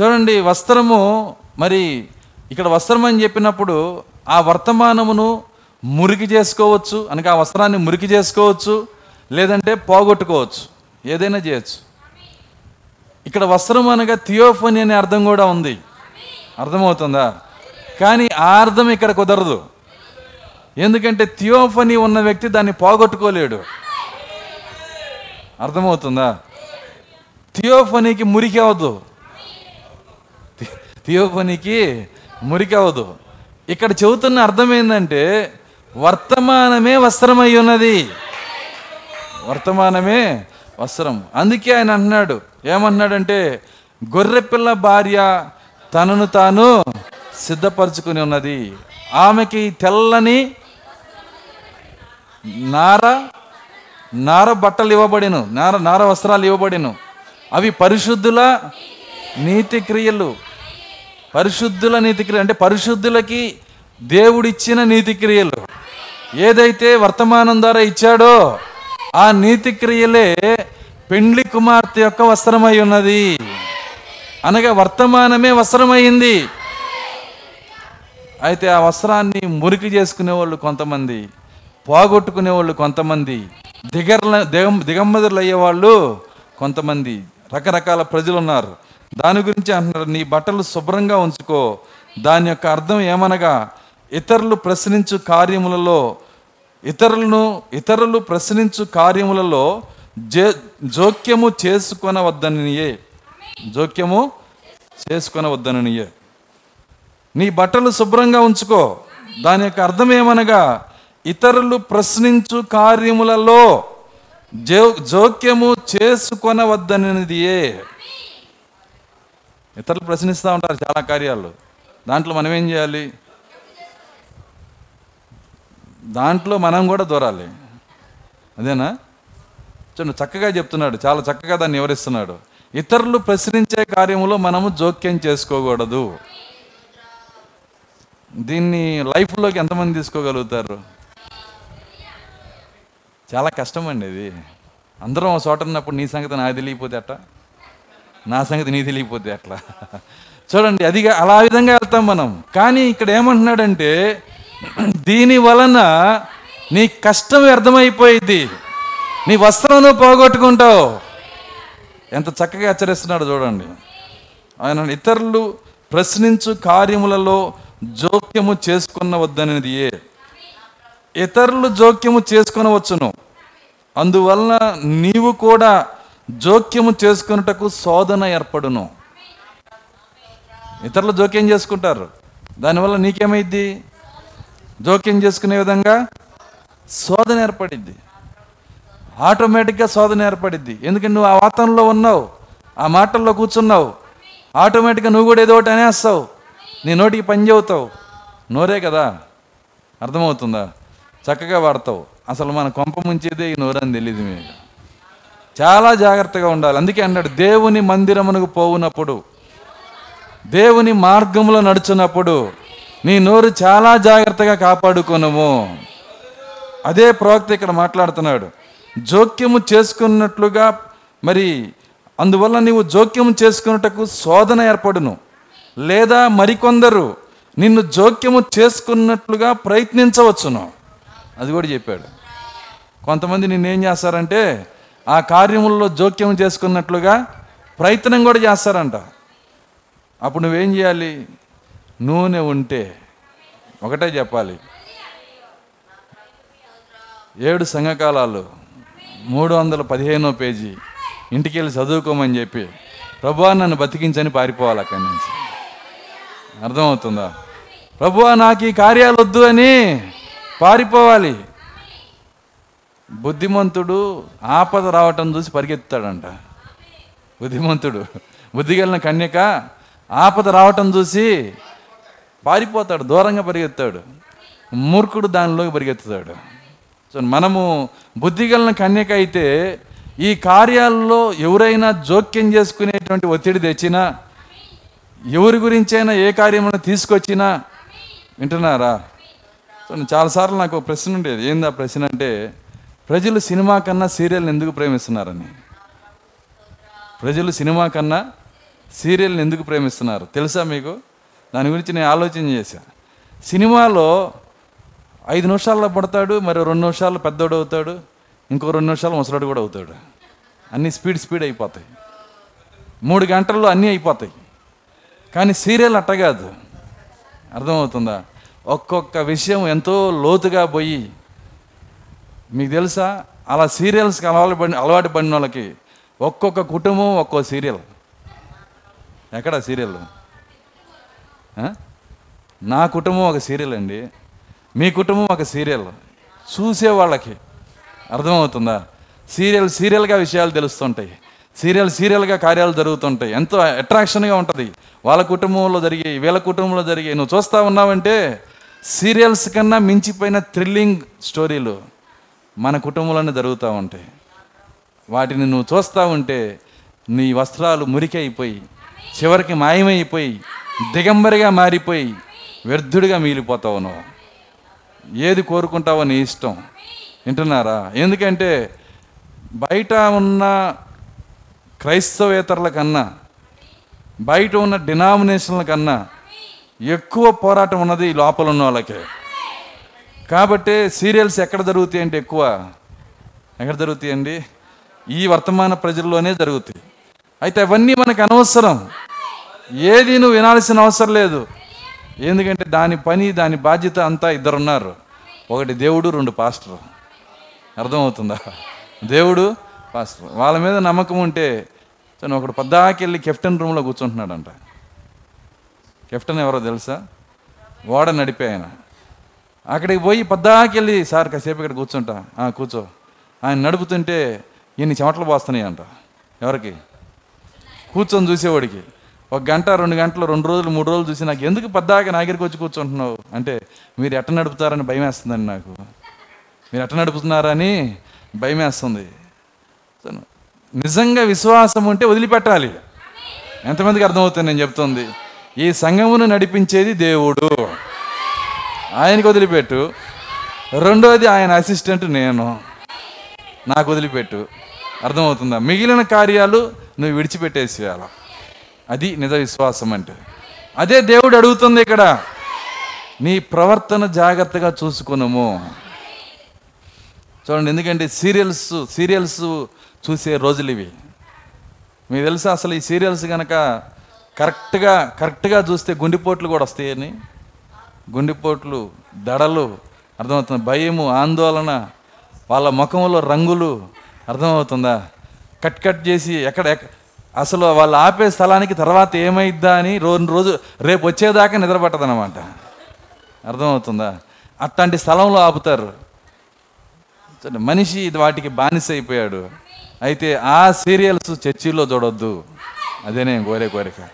చూడండి వస్త్రము మరి ఇక్కడ వస్త్రం అని చెప్పినప్పుడు ఆ వర్తమానమును మురికి చేసుకోవచ్చు అనగా ఆ వస్త్రాన్ని మురికి చేసుకోవచ్చు లేదంటే పోగొట్టుకోవచ్చు. ఏదైనా చేయొచ్చు. ఇక్కడ వస్త్రం అనగా థియోఫోని అనే అర్థం కూడా ఉంది. అర్థమవుతుందా? కానీ ఆ అర్థం ఇక్కడ కుదరదు. ఎందుకంటే థియోఫనీ ఉన్న వ్యక్తి దాన్ని పోగొట్టుకోలేడు. అర్థమవుతుందా? థియోఫనీకి మురికి అవ్వదు. థియోఫనీకి మురికి అవ్వదు. ఇక్కడ చెబుతున్న అర్థం ఏంటంటే వర్తమానమే వస్త్రమై ఉన్నది వర్తమానమే వస్త్రం. అందుకే ఆయన అంటున్నాడు. ఏమంటున్నాడంటే గొర్రెపిల్ల భార్య తనను తాను సిద్ధపరచుకుని ఉన్నది. ఆమెకి తెల్లని నార నార బట్టలు ఇవ్వబడిను. నార నార వస్త్రాలు ఇవ్వబడిను. అవి పరిశుద్ధుల నీతి క్రియలు. పరిశుద్ధుల నీతి క్రియలు. అంటే పరిశుద్ధులకి దేవుడిచ్చిన నీతి క్రియలు. ఏదైతే వర్తమానం ద్వారా ఇచ్చాడో ఆ నీతి క్రియలే పెండ్లి కుమార్తె యొక్క వస్త్రమై ఉన్నది. అనగా వర్తమానమే వస్త్రమైంది. అయితే ఆ వస్త్రాన్ని మురికి చేసుకునే వాళ్ళు కొంతమంది పోగొట్టుకునే వాళ్ళు కొంతమంది దిగర్ల దిగం దిగంబదులు అయ్యేవాళ్ళు కొంతమంది రకరకాల ప్రజలు ఉన్నారు దాని గురించి అంటున్నారు నీ బట్టలు శుభ్రంగా ఉంచుకో. దాని యొక్క అర్థం ఏమనగా ఇతరులు ప్రశ్నించు కార్యములలో ఇతరులను ఇతరులు ప్రశ్నించు కార్యములలో జే జోక్యము చేసుకొనవద్దనియే. జోక్యము చేసుకొనవద్దనియే. నీ బట్టలు శుభ్రంగా ఉంచుకో. దాని యొక్క అర్థం ఏమనగా ఇతరులు ప్రశ్నించు కార్యములలో జో జోక్యము చేసుకొనవద్దనిదియే ఇతరులు ప్రశ్నిస్తూ ఉంటారు చాలా కార్యాలు. దాంట్లో మనం ఏం చేయాలి? దాంట్లో మనం కూడా దూరాలి. అదేనా? చూడండి చక్కగా చెప్తున్నాడు. చాలా చక్కగా దాన్ని వివరిస్తున్నాడు. ఇతరులు ప్రశ్నించే కార్యములో మనము జోక్యం చేసుకోకూడదు. దీన్ని లైఫ్లోకి ఎంతమంది తీసుకోగలుగుతారు? చాలా కష్టం అండి ఇది. అందరం ఒక చోట ఉన్నప్పుడు నీ సంగతి నాకు తెలియకపోతే అట్లా నా సంగతి నీ తెలియకపోతే అట్లా చూడండి అదిగా అలా విధంగా వెళ్తాం మనం. కానీ ఇక్కడ ఏమంటున్నాడంటే దీని వలన నీ కష్టం వ్యర్థమైపోయింది. నీ వస్త్రం పోగొట్టుకుంటావు. ఎంత చక్కగా హెచ్చరిస్తున్నాడు చూడండి. ఆయన ఇతరులు ప్రశ్నించు కార్యములలో జోక్యము చేసుకున్న వద్దనేది ఏ? ఇతరులు జోక్యము చేసుకునవచ్చును. అందువలన నీవు కూడా జోక్యము చేసుకున్నటకు శోధన ఏర్పడును. ఇతరులు జోక్యం చేసుకుంటారు. దానివల్ల నీకేమైద్ది? జోక్యం చేసుకునే విధంగా శోధన ఏర్పడిద్ది. ఆటోమేటిక్గా శోధన ఏర్పడిద్ది. ఎందుకంటే నువ్వు ఆ వాతావరణంలో ఉన్నావు ఆ మాటల్లో కూర్చున్నావు. ఆటోమేటిక్గా నువ్వు కూడా ఏదో ఒకటి అనేస్తావు. నీ నోటికి పని చెబుతావు. నోరే కదా. అర్థమవుతుందా? చక్కగా వాడతావు. అసలు మన కొంప ముంచేదే ఈ నోరని తెలియదు మీకు. చాలా జాగ్రత్తగా ఉండాలి. అందుకే అన్నాడు దేవుని మందిరమునకు పోవునప్పుడు దేవుని మార్గంలో నడుచున్నప్పుడు నీ నోరు చాలా జాగ్రత్తగా కాపాడుకొనుము. అదే ప్రవక్త ఇక్కడ మాట్లాడుతున్నాడు. జోక్యము చేసుకున్నట్లుగా మరి అందువల్ల నీవు జోక్యము చేసుకున్నటకు శోధన ఏర్పడును. లేదా మరికొందరు నిన్ను జోక్యము చేసుకున్నట్లుగా ప్రయత్నించవచ్చును. అది కూడా చెప్పాడు. కొంతమంది నిన్నేం చేస్తారంటే ఆ కార్యముల్లో జోక్యం చేసుకున్నట్లుగా ప్రయత్నం కూడా చేస్తారంట. అప్పుడు నువ్వేం చేయాలి? నూనె ఉంటే ఒకటే చెప్పాలి. ఏడు సంఘకాలాలు మూడు వందల పదిహేనో పేజీ. ఇంటికి వెళ్ళి చదువుకోమని చెప్పి ప్రభువా నన్ను బతికించని పారిపోవాలి అక్కడి నుంచి. అర్థమవుతుందా? ప్రభువా నాకు ఈ కార్యాలు వద్దు అని పారిపోవాలి. బుద్ధిమంతుడు ఆపద రావటం చూసి పరిగెత్తాడంట బుద్ధిమంతుడు బుద్ధిగలిన కన్యక ఆపద రావటం చూసి పారిపోతాడు దూరంగా పరిగెత్తాడు. మూర్ఖుడు దానిలోకి పరిగెత్తుతాడు. సో మనము బుద్ధిగలన కన్యక అయితే ఈ కార్యాల్లో ఎవరైనా జోక్యం చేసుకునేటువంటి ఒత్తిడి తెచ్చినా ఎవరి గురించైనా ఏ కార్యమైనా తీసుకొచ్చినా వింటున్నారా? సో చాలాసార్లు నాకు ఒక ప్రశ్న ఉండేది. ఏందా ప్రశ్న అంటే ప్రజలు సినిమా కన్నా సీరియల్ని ఎందుకు ప్రేమిస్తున్నారని. ప్రజలు సినిమా కన్నా సీరియల్ని ఎందుకు ప్రేమిస్తున్నారు? తెలుసా మీకు? దాని గురించి నేను ఆలోచన చేశా. సినిమాలో ఐదు నిమిషాల్లో పడతాడు మరి రెండు నిమిషాలు పెద్దోడు అవుతాడు ఇంకో రెండు నిమిషాలు ముసలాడు కూడా అవుతాడు. అన్నీ స్పీడ్ స్పీడ్ అయిపోతాయి. మూడు గంటల్లో అన్నీ అయిపోతాయి. కానీ సీరియల్ అట్ట కాదు. అర్థమవుతుందా? ఒక్కొక్క విషయం ఎంతో లోతుగా పోయి మీకు తెలుసా? అలా సీరియల్స్కి అలవాటు పడి అలవాటు పడిన వాళ్ళకి ఒక్కొక్క కుటుంబం ఒక్కో సీరియల్. ఎక్కడ సీరియల్? నా కుటుంబం ఒక సీరియల్ అండి. మీ కుటుంబం ఒక సీరియల్ చూసే వాళ్ళకి అర్థమవుతుందా? సీరియల్ సీరియల్గా విషయాలు తెలుస్తుంటాయి. సీరియల్ సీరియల్గా కార్యాలు జరుగుతుంటాయి. ఎంతో అట్రాక్షన్గా ఉంటుంది. వాళ్ళ కుటుంబంలో జరిగే వీళ్ళ కుటుంబంలో జరిగే నువ్వు చూస్తూ ఉన్నావంటే సీరియల్స్ కన్నా మించిపోయిన థ్రిల్లింగ్ స్టోరీలు మన కుటుంబంలోనే జరుగుతూ ఉంటాయి. వాటిని నువ్వు చూస్తూ ఉంటే నీ వస్త్రాలు మురికైపోయి చివరికి మాయమైపోయి దిగంబరిగా మారిపోయి వ్యర్థుడిగా మిగిలిపోతావు నువ్వు ఏది కోరుకుంటావో నీ ఇష్టం. వింటున్నారా? ఎందుకంటే బయట ఉన్న క్రైస్తవేతరుల కన్నా బయట ఉన్న డినామినేషన్ల కన్నా ఎక్కువ పోరాటం ఉన్నది లోపల ఉన్న వాళ్ళకే. కాబట్టి సీరియల్స్ ఎక్కడ జరుగుతాయి అంటే ఎక్కువ? ఎక్కడ జరుగుతాయండి? ఈ వర్తమాన ప్రజల్లోనే జరుగుతాయి. అయితే అవన్నీ మనకు అనవసరం. ఏది నువ్వు వినాల్సిన అవసరం లేదు. ఎందుకంటే దాని పని దాని బాధ్యత అంతా ఇద్దరున్నారు. ఒకటి దేవుడు రెండు పాస్టర్. అర్థమవుతుందా? దేవుడు పాస్టర్. వాళ్ళ మీద నమ్మకం ఉంటే తను ఒకడు పద్దాకెళ్ళి కెప్టెన్ రూమ్లో కూర్చుంటున్నాడంట. కెప్టెన్ ఎవరో తెలుసా? ఓడ నడిపే ఆయన. అక్కడికి పోయి పద్దాకెళ్ళి సార్ కాసేపు ఇక్కడ కూర్చుంటా. "ఆ, కూర్చో. ఆయన నడుపుతుంటే ఇన్ని చెమటలు పోస్తున్నాయి అంట ఎవరికి? కూర్చొని చూసేవాడికి. ఒక గంట రెండు గంటలు రెండు రోజులు మూడు రోజులు చూసి నాకు ఎందుకు పద్దాక నా దగ్గరికి వచ్చి కూర్చుంటున్నావు? అంటే మీరు ఎట్ట నడుపుతారని భయం వేస్తుందండి నాకు. మీరు ఎట్ట నడుపుతున్నారని భయం వేస్తుంది నిజంగా విశ్వాసం ఉంటే వదిలిపెట్టాలి. ఎంతమందికి అర్థమవుతుంది నేను చెప్తుంది? ఈ సంఘమును నడిపించేది దేవుడు. ఆయనకి వదిలిపెట్టు. రెండోది ఆయన అసిస్టెంట్ నేను. నాకు వదిలిపెట్టు. అర్థమవుతుందా? మిగిలిన కార్యాలు నువ్వు విడిచిపెట్టేసేయాల? అది నిజ విశ్వాసం అంటే. అదే దేవుడు అడుగుతుంది ఇక్కడ నీ ప్రవర్తన జాగ్రత్తగా చూసుకునము. చూడండి ఎందుకంటే సీరియల్స్ సీరియల్స్ చూసే రోజులు ఇవి. మీకు తెలుసా అసలు ఈ సీరియల్స్ కనుక కరెక్ట్గా కరెక్ట్గా చూస్తే గుండెపోట్లు కూడా వస్తాయని గుండెపోట్లు దడలు అర్థమవుతుంది? భయము ఆందోళన వాళ్ళ ముఖంలో రంగులు అర్థమవుతుందా? కట్ కట్ చేసి ఎక్కడ అసలు వాళ్ళు ఆపే స్థలానికి తర్వాత ఏమైద్దా అని రోజు రోజు రేపు వచ్చేదాకా నిద్రపట్టదనమాట అర్థమవుతుందా? అట్లాంటి స్థలంలో ఆపుతారు. మనిషి ఇది వాటికి బానిస అయిపోయాడు. అయితే ఆ సీరియల్స్ చర్చిలో చూడొద్దు. అదే నేను కోరే కోరిక.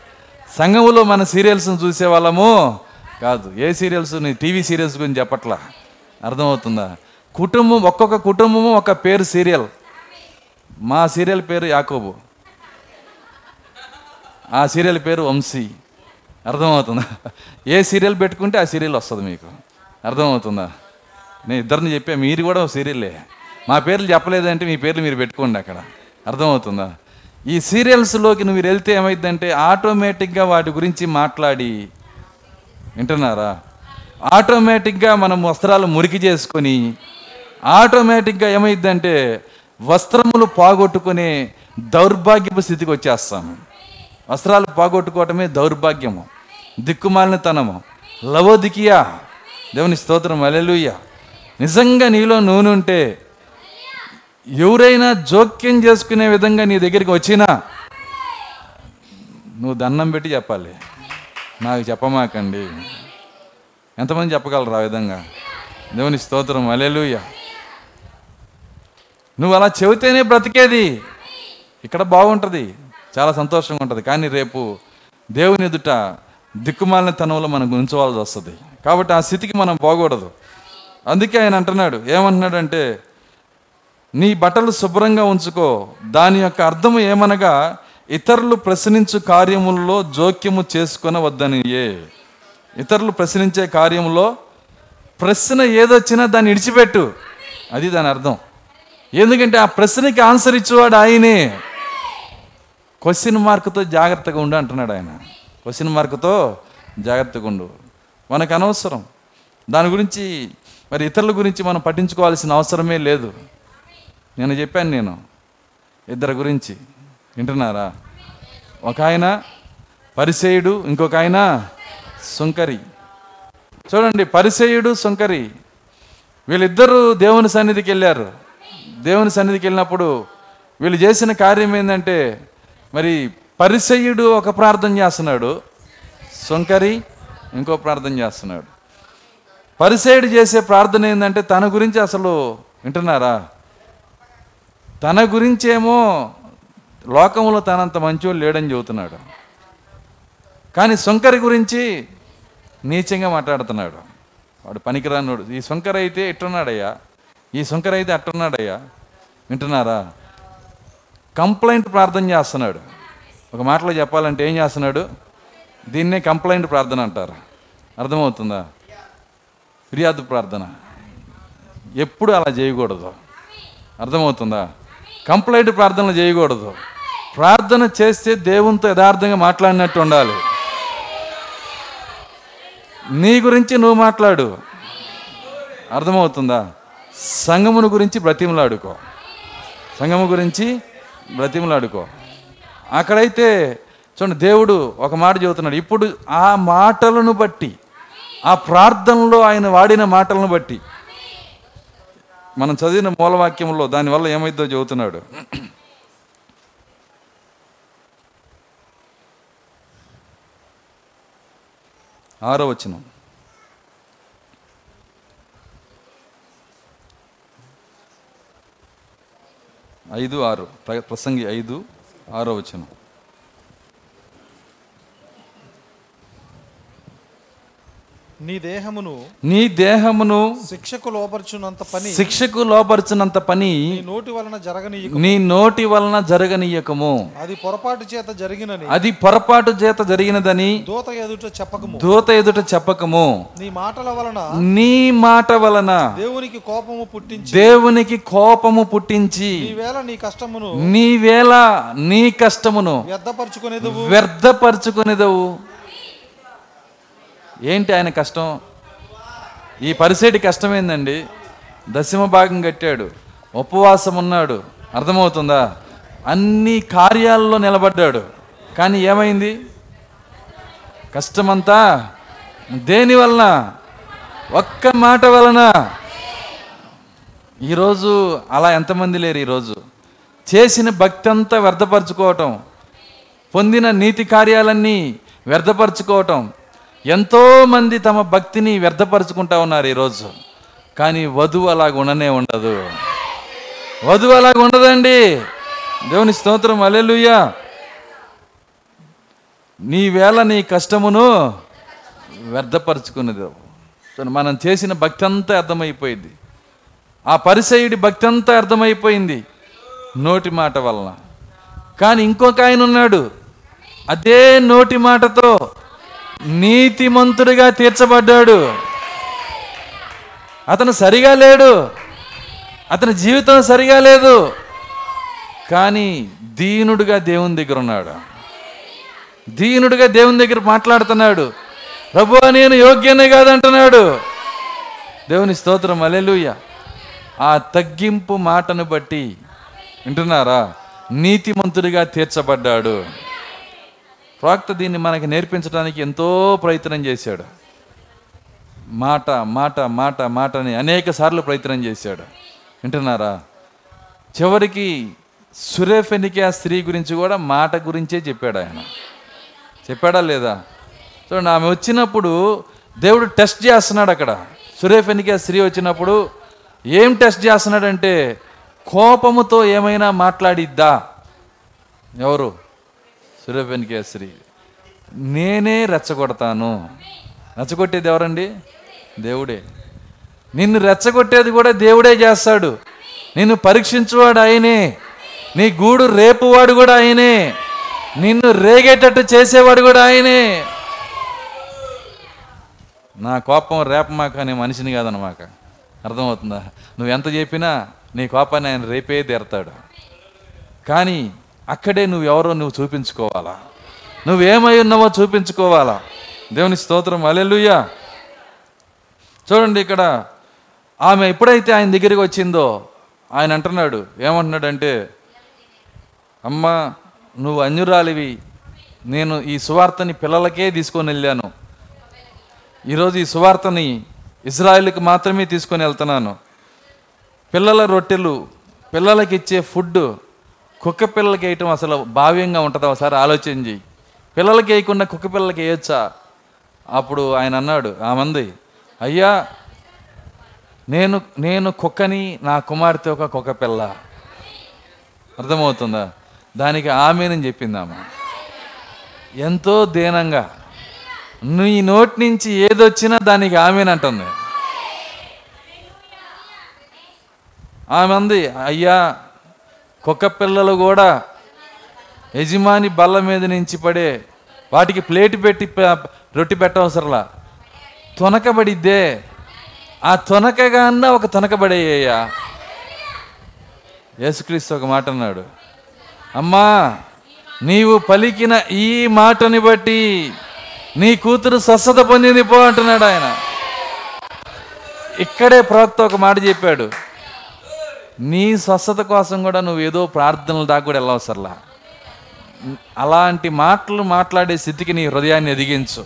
సంఘములో మన సీరియల్స్ని చూసే వాళ్ళము కాదు. ఏ సీరియల్స్ నీ టీవీ సీరియల్స్ గురించి చెప్పట్లా? అర్థమవుతుందా? కుటుంబం ఒక్కొక్క కుటుంబము ఒక పేరు సీరియల్. మా సీరియల్ పేరు యాకోబు. ఆ సీరియల్ పేరు వంశీ. అర్థమవుతుందా? ఏ సీరియల్ పెట్టుకుంటే ఆ సీరియల్ వస్తుంది మీకు. అర్థమవుతుందా? నేను ఇద్దరిని చెప్పా మీరు కూడా ఒక సీరియల్లే. మా పేర్లు చెప్పలేదంటే మీ పేర్లు మీరు పెట్టుకోండి అక్కడ. అర్థమవుతుందా? ఈ సీరియల్స్లోకి నువ్వు వెళ్తే ఏమైందంటే ఆటోమేటిక్గా వాటి గురించి మాట్లాడి. వింటున్నారా? ఆటోమేటిక్గా మనం వస్త్రాలు మురికి చేసుకొని ఆటోమేటిక్గా ఏమైందంటే వస్త్రములు పోగొట్టుకునే దౌర్భాగ్యపు స్థితికి వచ్చేస్తాము. వస్త్రాలు పోగొట్టుకోవటమే దౌర్భాగ్యము దిక్కుమాలినతనము. లవోదికియా దేవుని స్తోత్రం అలెలుయ్య నిజంగా నీలో నూనె ఉంటే ఎవరైనా జోక్యం చేసుకునే విధంగా నీ దగ్గరికి వచ్చినా నువ్వు దండం పెట్టి చెప్పాలి. నాకు చెప్పమాకండి. ఎంతమంది చెప్పగలరు ఆ విధంగా? దేవుని స్తోత్రం అలెలుయ్య నువ్వు అలా చెబితేనే బ్రతికేది. ఇక్కడ బాగుంటుంది. చాలా సంతోషంగా ఉంటుంది. కానీ రేపు దేవుని ఎదుట దిక్కుమాలిన తనంలో మనం ఉంచవలసి వస్తుంది. కాబట్టి ఆ స్థితికి మనం పోకూడదు. అందుకే ఆయన అంటున్నాడు ఏమంటున్నాడంటే నీ బట్టలు శుభ్రంగా ఉంచుకో దాని యొక్క అర్థం ఏమనగా ఇతరులు ప్రశ్నించు కార్యముల్లో జోక్యము చేసుకొనవద్దని ఏ ఇతరులు ప్రశ్నించే కార్యములో ప్రశ్న ఏదొచ్చినా దాన్ని ఇడిచిపెట్టు. అది దాని అర్థం. ఎందుకంటే ఆ ప్రశ్నకి ఆన్సర్ ఇచ్చేవాడు ఆయనే. క్వశ్చన్ మార్కుతో జాగ్రత్తగా ఉండు అంటున్నాడు ఆయన. క్వశ్చన్ మార్కుతో జాగ్రత్తగా ఉండు. మనకు అనవసరం. దాని గురించి మరి ఇతరుల గురించి మనం పట్టించుకోవాల్సిన అవసరమే లేదు. నేను చెప్పాను నేను. ఇద్దరు గురించి. వింటున్నారా? ఒక ఆయన పరిసేయుడు ఇంకొక ఆయన సుంకరి. చూడండి పరిసేయుడు సుంకరి. వీళ్ళిద్దరూ దేవుని సన్నిధికి వెళ్ళారు. దేవుని సన్నిధికి వెళ్ళినప్పుడు వీళ్ళు చేసిన కార్యం ఏంటంటే మరి పరిసయుడు ఒక ప్రార్థన చేస్తున్నాడు. సుంకరి ఇంకో ప్రార్థన చేస్తున్నాడు. పరిసయుడు చేసే ప్రార్థన ఏంటంటే తన గురించి అసలు వింటున్నారా? తన గురించేమో లోకంలో తనంత మంచోడు లేడని చెబుతున్నాడు. కానీ సుంకరి గురించి నీచంగా మాట్లాడుతున్నాడు. వాడు పనికిరానోడు ఈ సుంకర అయితే ఇట్టున్నాడయ్యా ఈ సుంకర అయితే అట్టున్నాడయ్యా? వింటున్నారా? కంప్లైంట్ ప్రార్థన చేస్తున్నాడు. ఒక మాటలో చెప్పాలంటే ఏం చేస్తున్నాడు? దీన్నే కంప్లైంట్ ప్రార్థన అంటారు. అర్థమవుతుందా? ఫిర్యాదు ప్రార్థన. ఎప్పుడు అలా చేయకూడదు. అర్థమవుతుందా? కంప్లైంట్ ప్రార్థనలు చేయకూడదు. ప్రార్థన చేస్తే దేవునితో యథార్థంగా మాట్లాడినట్టు ఉండాలి. నీ గురించి నువ్వు మాట్లాడు. అర్థమవుతుందా? సంగమును గురించి బ్రతిమలాడుకో. సంగము గురించి బ్రతిమలాడుకో. అక్కడైతే చూడండి దేవుడు ఒక మాట చెబుతున్నాడు. ఇప్పుడు ఆ మాటలను బట్టి ఆ ప్రార్థనలో ఆయన వాడిన మాటలను బట్టి మనం చదివిన మూలవాక్యంలో దానివల్ల ఏమైందో చెబుతున్నాడు. ఆరో వచనం. ఐదు ఆరు. ప్ర- ప్రసంగి ఐదు ఆరో వచనం. నీ దేహమును నీ దేహమును శిక్షకు లోపరుచున్నంత పని శిక్షకు లోపరుచున్నంత పని నీ నోటి వలన జరగనీయకు నీ నోటి వలన జరగనీయకము. అది పొరపాటు చేత జరిగినని అది పొరపాటు చేత జరిగినదని దూత ఎదుట చెప్పకము. దూత ఎదుట చెప్పకము. నీ మాటల వలన నీ మాట వలన దేవునికి కోపము పుట్టించి దేవునికి కోపము పుట్టించి నీవేళ నీ కష్టమును నీ వేళ నీ కష్టమును వ్యర్థపరుచుకునేదువు. వ్యర్థపరుచుకునేదవు. ఏంటి ఆయన కష్టం? ఈ పరిసేటి కష్టం ఏందండి దశమ భాగం కట్టాడు. ఉపవాసం ఉన్నాడు. అర్థమవుతుందా? అన్ని కార్యాల్లో నిలబడ్డాడు. కానీ ఏమైంది? కష్టమంతా దేని వలన? ఒక్క మాట వలన. ఈరోజు అలా ఎంతమంది లేరు ఈరోజు? చేసిన భక్తి అంతా వ్యర్థపరచుకోవటం పొందిన నీతి కార్యాలన్నీ వ్యర్థపరచుకోవటం ఎంతోమంది తమ భక్తిని వ్యర్థపరచుకుంటా ఉన్నారు ఈరోజు. కానీ వధువు అలాగ ఉండనే ఉండదు. వధువు అలాగ ఉండదండి. దేవుని స్తోత్రం అలెలుయ్యా నీ వేళ నీ కష్టమును వ్యర్థపరచుకునేది మనం చేసిన భక్తి అంతా అర్థమైపోయింది. ఆ పరిసయుడి భక్తి అంతా అర్థమైపోయింది నోటి మాట వలన. కానీ ఇంకొక ఆయన ఉన్నాడు. అదే నోటి మాటతో నీతిమంతుడిగా తీర్చబడ్డాడు. అతను సరిగా లేడు. అతని జీవితం సరిగా లేదు. కానీ దీనుడుగా దేవుని దగ్గర ఉన్నాడు. దీనుడుగా దేవుని దగ్గర మాట్లాడుతున్నాడు. ప్రభు నేను యోగ్యనే కాదంటున్నాడు. దేవుని స్తోత్రం అలెలుయ్య ఆ తగ్గింపు మాటను బట్టి వింటున్నారా? నీతిమంతుడిగా తీర్చబడ్డాడు. ప్రవక్త దీన్ని మనకి నేర్పించడానికి ఎంతో ప్రయత్నం చేశాడు. మాట మాట మాట మాట అని అనేక సార్లు ప్రయత్నం చేశాడు. వింటున్నారా? చివరికి సురేఫెనికే ఆ స్త్రీ గురించి కూడా మాట గురించే చెప్పాడు ఆయన. చెప్పాడా లేదా? చూడండి ఆమె వచ్చినప్పుడు దేవుడు టెస్ట్ చేస్తున్నాడు అక్కడ. సురేఫెనికే స్త్రీ వచ్చినప్పుడు ఏం టెస్ట్ చేస్తున్నాడంటే కోపముతో ఏమైనా మాట్లాడిద్దా? ఎవరు? సురేఫెనికే కేసరి. నేనే రెచ్చగొడతాను. రెచ్చగొట్టేది ఎవరండి? దేవుడే. నిన్ను రెచ్చగొట్టేది కూడా దేవుడే చేస్తాడు. నిన్ను పరీక్షించువాడు ఆయనే. నీ గూడు రేపువాడు కూడా ఆయనే. నిన్ను రేగేటట్టు చేసేవాడు కూడా ఆయనే. నా కోపం రేపమాక అనే మనిషిని కాదనమాక అర్థమవుతుందా? నువ్వు ఎంత చెప్పినా నీ కోపాన్ని ఆయన రేపే తీరతాడు. కానీ అక్కడే నువ్వు ఎవరో నువ్వు చూపించుకోవాలా? నువ్వేమై ఉన్నావో చూపించుకోవాలా? దేవుని స్తోత్రం. అలెలుయ్యా చూడండి ఇక్కడ ఆమె ఎప్పుడైతే ఆయన దగ్గరికి వచ్చిందో ఆయన అంటున్నాడు ఏమంటున్నాడంటే అమ్మా నువ్వు అన్యురాలివి. నేను ఈ సువార్తని పిల్లలకే తీసుకొని వెళ్ళాను. ఈరోజు ఈ సువార్తని ఇజ్రాయిల్కి మాత్రమే తీసుకొని వెళ్తున్నాను. పిల్లల రొట్టెలు పిల్లలకి ఇచ్చే ఫుడ్ కుక్క పిల్లలకి వేయటం అసలు భావ్యంగా ఉంటుందా? ఒకసారి ఆలోచన చేయి పిల్లలకి వేయకుండా కుక్క పిల్లలకి వేయొచ్చా అప్పుడు ఆయన అన్నాడు ఆ మంది అయ్యా నేను నేను కుక్కని నా కుమార్తె ఒక కుక్క పిల్ల. అర్థమవుతుందా? దానికి ఆమెనని చెప్పింది ఆమె ఎంతో దీనంగా. నీ నోటి నుంచి ఏదొచ్చినా దానికి ఆమెనంటుంది ఆమె అంది అయ్యా కుక్క పిల్లలు కూడా యజమాని బల్ల మీద నుంచి పడే వాటికి ప్లేట్ పెట్టి రొట్టి పెట్టవసరలా. తొనకబడిద్దే. ఆ తొనకగా ఒక తొనకబడేయ్యా. యేసుక్రీస్తు ఒక మాట అన్నాడు. అమ్మా నీవు పలికిన ఈ మాటని బట్టి నీ కూతురు స్వస్థత పొందింది పో అంటున్నాడు ఆయన. ఇక్కడే ప్రవక్త ఒక మాట చెప్పాడు. నీ స్వస్థత కోసం కూడా నువ్వు ఏదో ప్రార్థనలు దాకా కూడా వెళ్ళవసరలా అలాంటి మాటలు మాట్లాడే స్థితికి నీ హృదయాన్ని ఎదిగించు.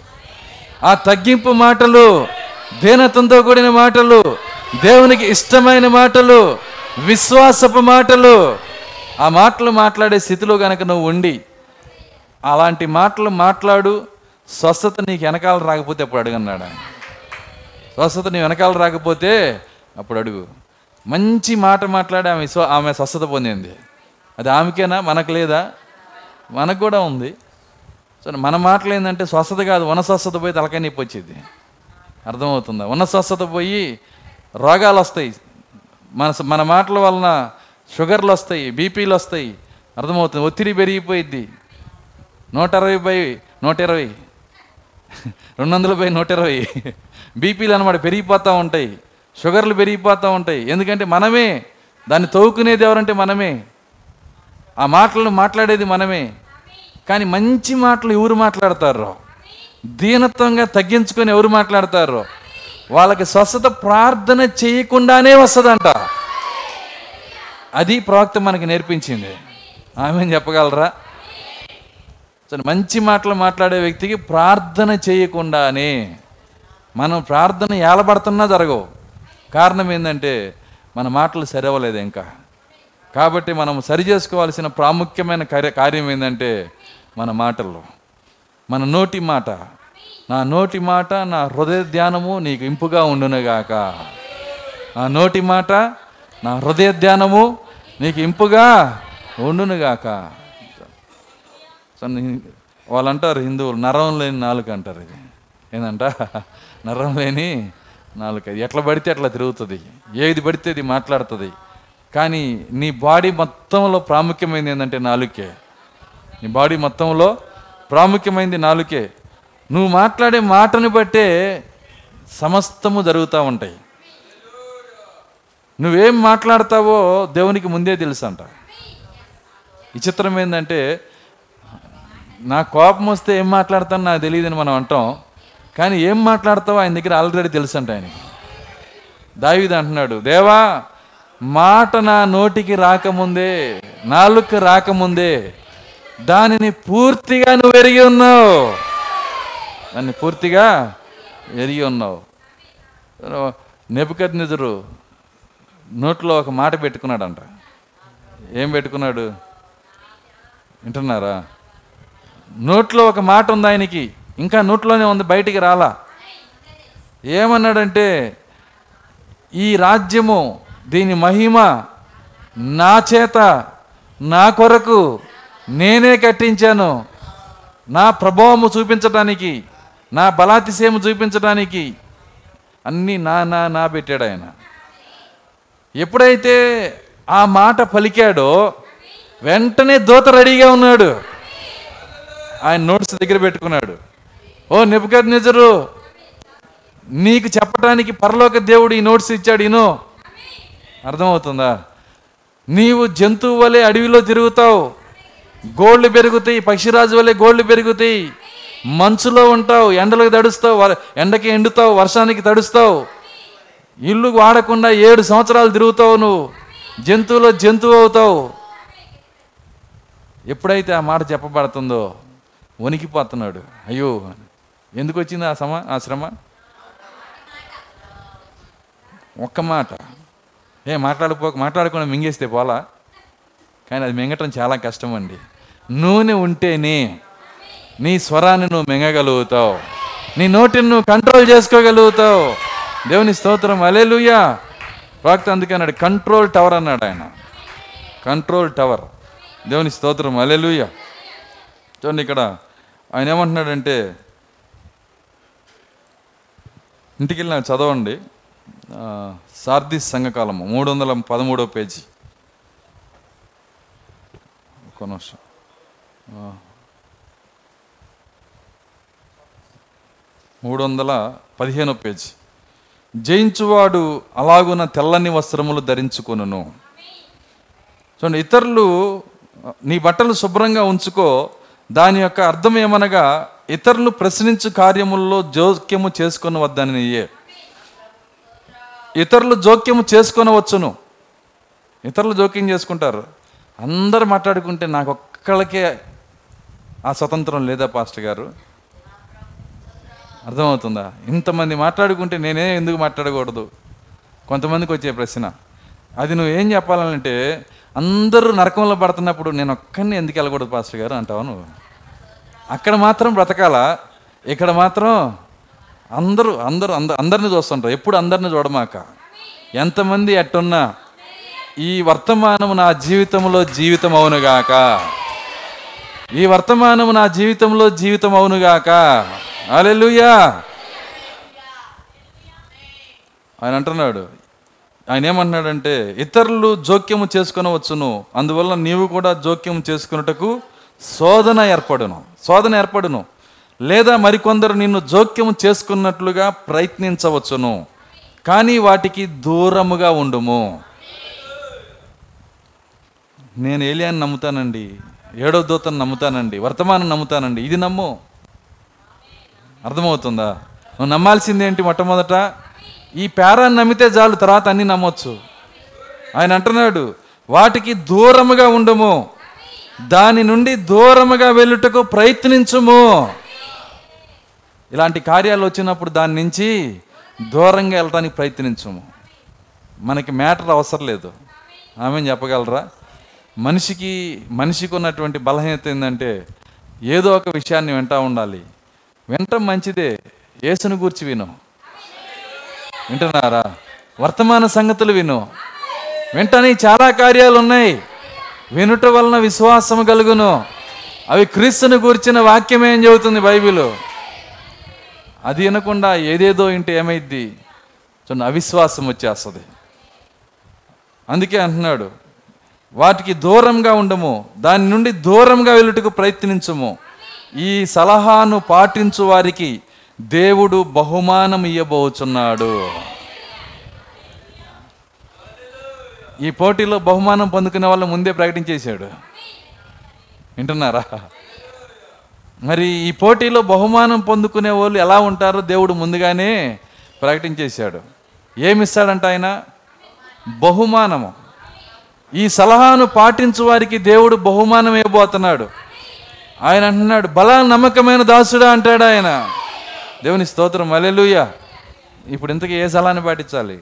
ఆ తగ్గింపు మాటలు దీనతంతో కూడిన మాటలు దేవునికి ఇష్టమైన మాటలు విశ్వాసపు మాటలు ఆ మాటలు మాట్లాడే స్థితిలో కనుక నువ్వు ఉండి అలాంటి మాటలు మాట్లాడు స్వస్థత నీకు వెనకాల రాకపోతే అప్పుడు అడుగన్నాడు? ఆయన స్వస్థత నీ వెనకాల రాకపోతే అప్పుడు అడుగు. మంచి మాట మాట్లాడి ఆమె స్వ ఆమె స్వస్థత పొందింది. అది ఆమెకేనా? మనకు లేదా? మనకు కూడా ఉంది. సో మన మాటలు ఏంటంటే స్వస్థత కాదు ఉన్న స్వస్థత పోయి తలకాయ నొప్పి వచ్చింది అర్థమవుతుందా? ఉన్న స్వస్థత పోయి రోగాలు వస్తాయి. మన మన మాటల వలన షుగర్లు వస్తాయి బీపీలు వస్తాయి. అర్థమవుతుంది? ఒత్తిడి పెరిగిపోయిద్ది. నూట అరవై బై నూట ఇరవై రెండు వందల బై నూట ఇరవై బీపీలు అనమాట పెరిగిపోతూ ఉంటాయి. షుగర్లు పెరిగిపోతూ ఉంటాయి. ఎందుకంటే మనమే దాన్ని తవ్వుకునేది ఎవరంటే మనమే. ఆ మాటలను మాట్లాడేది మనమే. కానీ మంచి మాటలు ఎవరు మాట్లాడతారో? దీనత్వంగా తగ్గించుకొని ఎవరు మాట్లాడతారో? వాళ్ళకి స్వస్థత ప్రార్థన చేయకుండానే వస్తుందంట. అది ప్రవక్త మనకి నేర్పించింది. ఆమె చెప్పగలరా? సరే మంచి మాటలు మాట్లాడే వ్యక్తికి ప్రార్థన చేయకుండానే మనం ప్రార్థన ఏలబడుతున్నా జరగవు. కారణం ఏంటంటే మన మాటలు సరవలేదు ఇంకా. కాబట్టి మనం సరి చేసుకోవాల్సిన ప్రాముఖ్యమైన కార్య కార్యం ఏంటంటే మన మాటల్లో. మన నోటి మాట. నా నోటి మాట నా హృదయ ధ్యానము నీకు ఇంపుగా ఉండునుగాక నా నోటి మాట నా హృదయ ధ్యానము నీకు ఇంపుగా ఉండునుగాక సో వాళ్ళు అంటారు హిందువులు నరం లేని నాలుక అంటారు ఇది. ఏంటంట నరం లేని నాలుక ఎట్లా పడితే అట్లా తిరుగుతుంది. ఏది పడితే అది మాట్లాడుతుంది. కానీ నీ బాడీ మొత్తంలో ప్రాముఖ్యమైనది ఏంటంటే నాలుకే. నీ బాడీ మొత్తంలో ప్రాముఖ్యమైనది నాలుకే. నువ్వు మాట్లాడే మాటని బట్టే సమస్తము జరుగుతూ ఉంటాయి. నువ్వేం మాట్లాడతావో దేవునికి ముందే తెలుసు అంట విచిత్రం ఏంటంటే నా కోపం వస్తే ఏం మాట్లాడతాను నాకు తెలియదని మనం అంటాం. కానీ ఏం మాట్లాడతావో ఆయన దగ్గర ఆల్రెడీ తెలుసు అంట ఆయనకి. దావిది అంటున్నాడు దేవా మాట నా నోటికి రాకముందే నాలుక రాకముందే దానిని పూర్తిగా నువ్వు ఎరిగి ఉన్నావు. దాన్ని పూర్తిగా ఎరిగి ఉన్నావు. నెపుకద్ నిజరు నోట్లో ఒక మాట పెట్టుకున్నాడంట. ఏం పెట్టుకున్నాడు? వింటున్నారా? నోట్లో ఒక మాట ఉంది ఆయనకి. ఇంకా నోట్లోనే ఉంది బయటికి రాలా. ఏమన్నాడంటే ఈ రాజ్యము దీని మహిమ నా చేత నా కొరకు నేనే కట్టించాను. నా ప్రభావము చూపించడానికి నా బలాతిశయము చూపించడానికి అన్నీ నా నా నా పెట్టాడు ఆయన. ఎప్పుడైతే ఆ మాట పలికాడో వెంటనే దూత రెడీగా ఉన్నాడు. ఆయన నోట్స్ దగ్గర పెట్టుకున్నాడు. ఓ నిపుకర్ నిజరు నీకు చెప్పడానికి పరలోక దేవుడు ఈ నోట్స్ ఇచ్చాడు ఈనో అర్థమవుతుందా? నీవు జంతువు వలె అడవిలో తిరుగుతావు గోళ్ళు పెరుగుతాయి పక్షిరాజు వలె గోళ్ళు పెరుగుతాయి మంచులో ఉంటావు ఎండలకు తడుస్తావు ఎండకి ఎండుతావు వర్షానికి తడుస్తావు. ఇల్లు వాడకుండా ఏడు సంవత్సరాలు తిరుగుతావు నువ్వు జంతువులో జంతువు అవుతావు. ఎప్పుడైతే ఆ మాట చెప్పబడుతుందో వణికిపోతున్నాడు. అయ్యో ఎందుకు వచ్చింది ఆ సమ ఆ శ్రమ? ఒక్క మాట. ఏ మాట్లాడుకో మాట్లాడకుండా మింగేస్తే పోలా. కానీ అది మింగటం చాలా కష్టం అండి నూనె ఉంటేనే నీ స్వరాన్ని నువ్వు మింగగలుగుతావు. నీ నోటిని నువ్వు కంట్రోల్ చేసుకోగలుగుతావు. దేవుని స్తోత్రం అలేలుయ్యా ప్రాక్త అందుకే అన్నాడు కంట్రోల్ టవర్ అన్నాడు ఆయన. కంట్రోల్ టవర్ దేవుని స్తోత్రం అలెలుయ్య చూడండి ఇక్కడ ఆయన ఏమంటున్నాడంటే ఇంటికి వెళ్ళిన చదవండి. ఆ, సార్దిస్ సంఘకాలము మూడు వందల పదమూడో పేజీ. ఒక్క నిమిషం. మూడు వందల పదిహేనో పేజీ. జయించువాడు అలాగున తెల్లని వస్త్రములు ధరించుకొనును. చూడండి ఇతరులు నీ బట్టలు శుభ్రంగా ఉంచుకో దాని యొక్క అర్థం ఏమనగా ఇతరులు ప్రశ్నించు కార్యముల్లో జోక్యము చేసుకుని వద్దని ఇతరులు జోక్యము చేసుకొనవచ్చును. ఇతరులు జోక్యం చేసుకుంటారు. అందరు మాట్లాడుకుంటే నాకు ఒక్కళ్ళకే ఆ స్వతంత్రం లేదా పాస్టర్ గారు? అర్థమవుతుందా? ఇంతమంది మాట్లాడుకుంటే నేనే ఎందుకు మాట్లాడకూడదు? కొంతమందికి వచ్చే ప్రశ్న. అది నువ్వు ఏం చెప్పాలంటే అందరూ నరకంలో పడుతున్నప్పుడు నేను ఒక్కరిని ఎందుకు వెళ్ళకూడదు పాస్టర్ గారు? అంటావు నువ్వు? అక్కడ మాత్రం బ్రతకాల? ఇక్కడ మాత్రం అందరూ అందరూ అంద అందరిని చూస్తుంటారు. ఎప్పుడు అందరిని చూడమాక. ఎంతమంది ఎట్టున్నా ఈ వర్తమానం నా జీవితంలో జీవితం అవునుగాక ఈ వర్తమానం నా జీవితంలో జీవితం అవునుగాక అలెలుయా ఆయన అంటున్నాడు. ఆయన ఏమంటున్నాడంటే ఇతరులు జోక్యము చేసుకొనవచ్చును. అందువల్ల నీవు కూడా జోక్యం చేసుకున్నటకు శోధన ఏర్పడును. శోధన ఏర్పడును. లేదా మరికొందరు నిన్ను జోక్యం చేసుకున్నట్లుగా ప్రయత్నించవచ్చును. కానీ వాటికి దూరముగా ఉండుము. నేను ఏలియాన్ని నమ్ముతానండి. ఏడో దూతను నమ్ముతానండి. వర్తమానం నమ్ముతానండి. ఇది నమ్ము. అర్థమవుతుందా? నువ్వు నమ్మాల్సింది ఏంటి మొట్టమొదట? ఈ పేరాన్ని నమ్మితే చాలు తర్వాత అన్ని నమ్మొచ్చు. ఆయన అంటున్నాడు వాటికి దూరముగా ఉండము. దాని నుండి దూరముగా వెళ్ళుటకు ప్రయత్నించుము. ఇలాంటి కార్యాలు వచ్చినప్పుడు దాని నుంచి దూరంగా వెళ్ళటానికి ప్రయత్నించము. మనకి మ్యాటర్ అవసరం లేదు. ఆమె చెప్పగలరా? మనిషికి మనిషికి ఉన్నటువంటి బలహీనత ఏంటంటే ఏదో ఒక విషయాన్ని వింటా ఉండాలి. వినటం మంచిదే యేసును గూర్చి విను. వింటున్నారా? వర్తమాన సంగతులు విను. వెంటనే చాలా కార్యాలు ఉన్నాయి. వినుట వలన విశ్వాసం కలుగును. అవి క్రీస్తుని గూర్చిన వాక్యమే అని చెబుతుంది బైబిల్. అది వినకుండా ఏదేదో ఇంటి ఏమైద్ది? చూడండి అవిశ్వాసం వచ్చేస్తుంది. అందుకే అంటున్నాడు వాటికి దూరంగా ఉండము దాని నుండి దూరంగా వెళ్ళుటకు ప్రయత్నించము. ఈ సలహాను పాటించు వారికి దేవుడు బహుమానం ఇయ్యబోచున్నాడు. ఈ పోటీలో బహుమానం పొందుకునే వాళ్ళ ముందే ప్రకటించేశాడు. వింటున్నారా? మరి ఈ పోటీలో బహుమానం పొందుకునే వాళ్ళు ఎలా ఉంటారో దేవుడు ముందుగానే ప్రకటించేశాడు. ఏమిస్తాడంట ఆయన? బహుమానము. ఈ సలహాను పాటించు వారికి దేవుడు బహుమానం ఇవ్వబోతున్నాడు. ఆయన అంటున్నాడు బలా నమ్మకమైన దాసుడా అంటాడు ఆయన. దేవుని స్తోత్రం. అలెలుయ ఇప్పుడు ఇంతకీ ఏ సలహాన్ని పాటించాలి?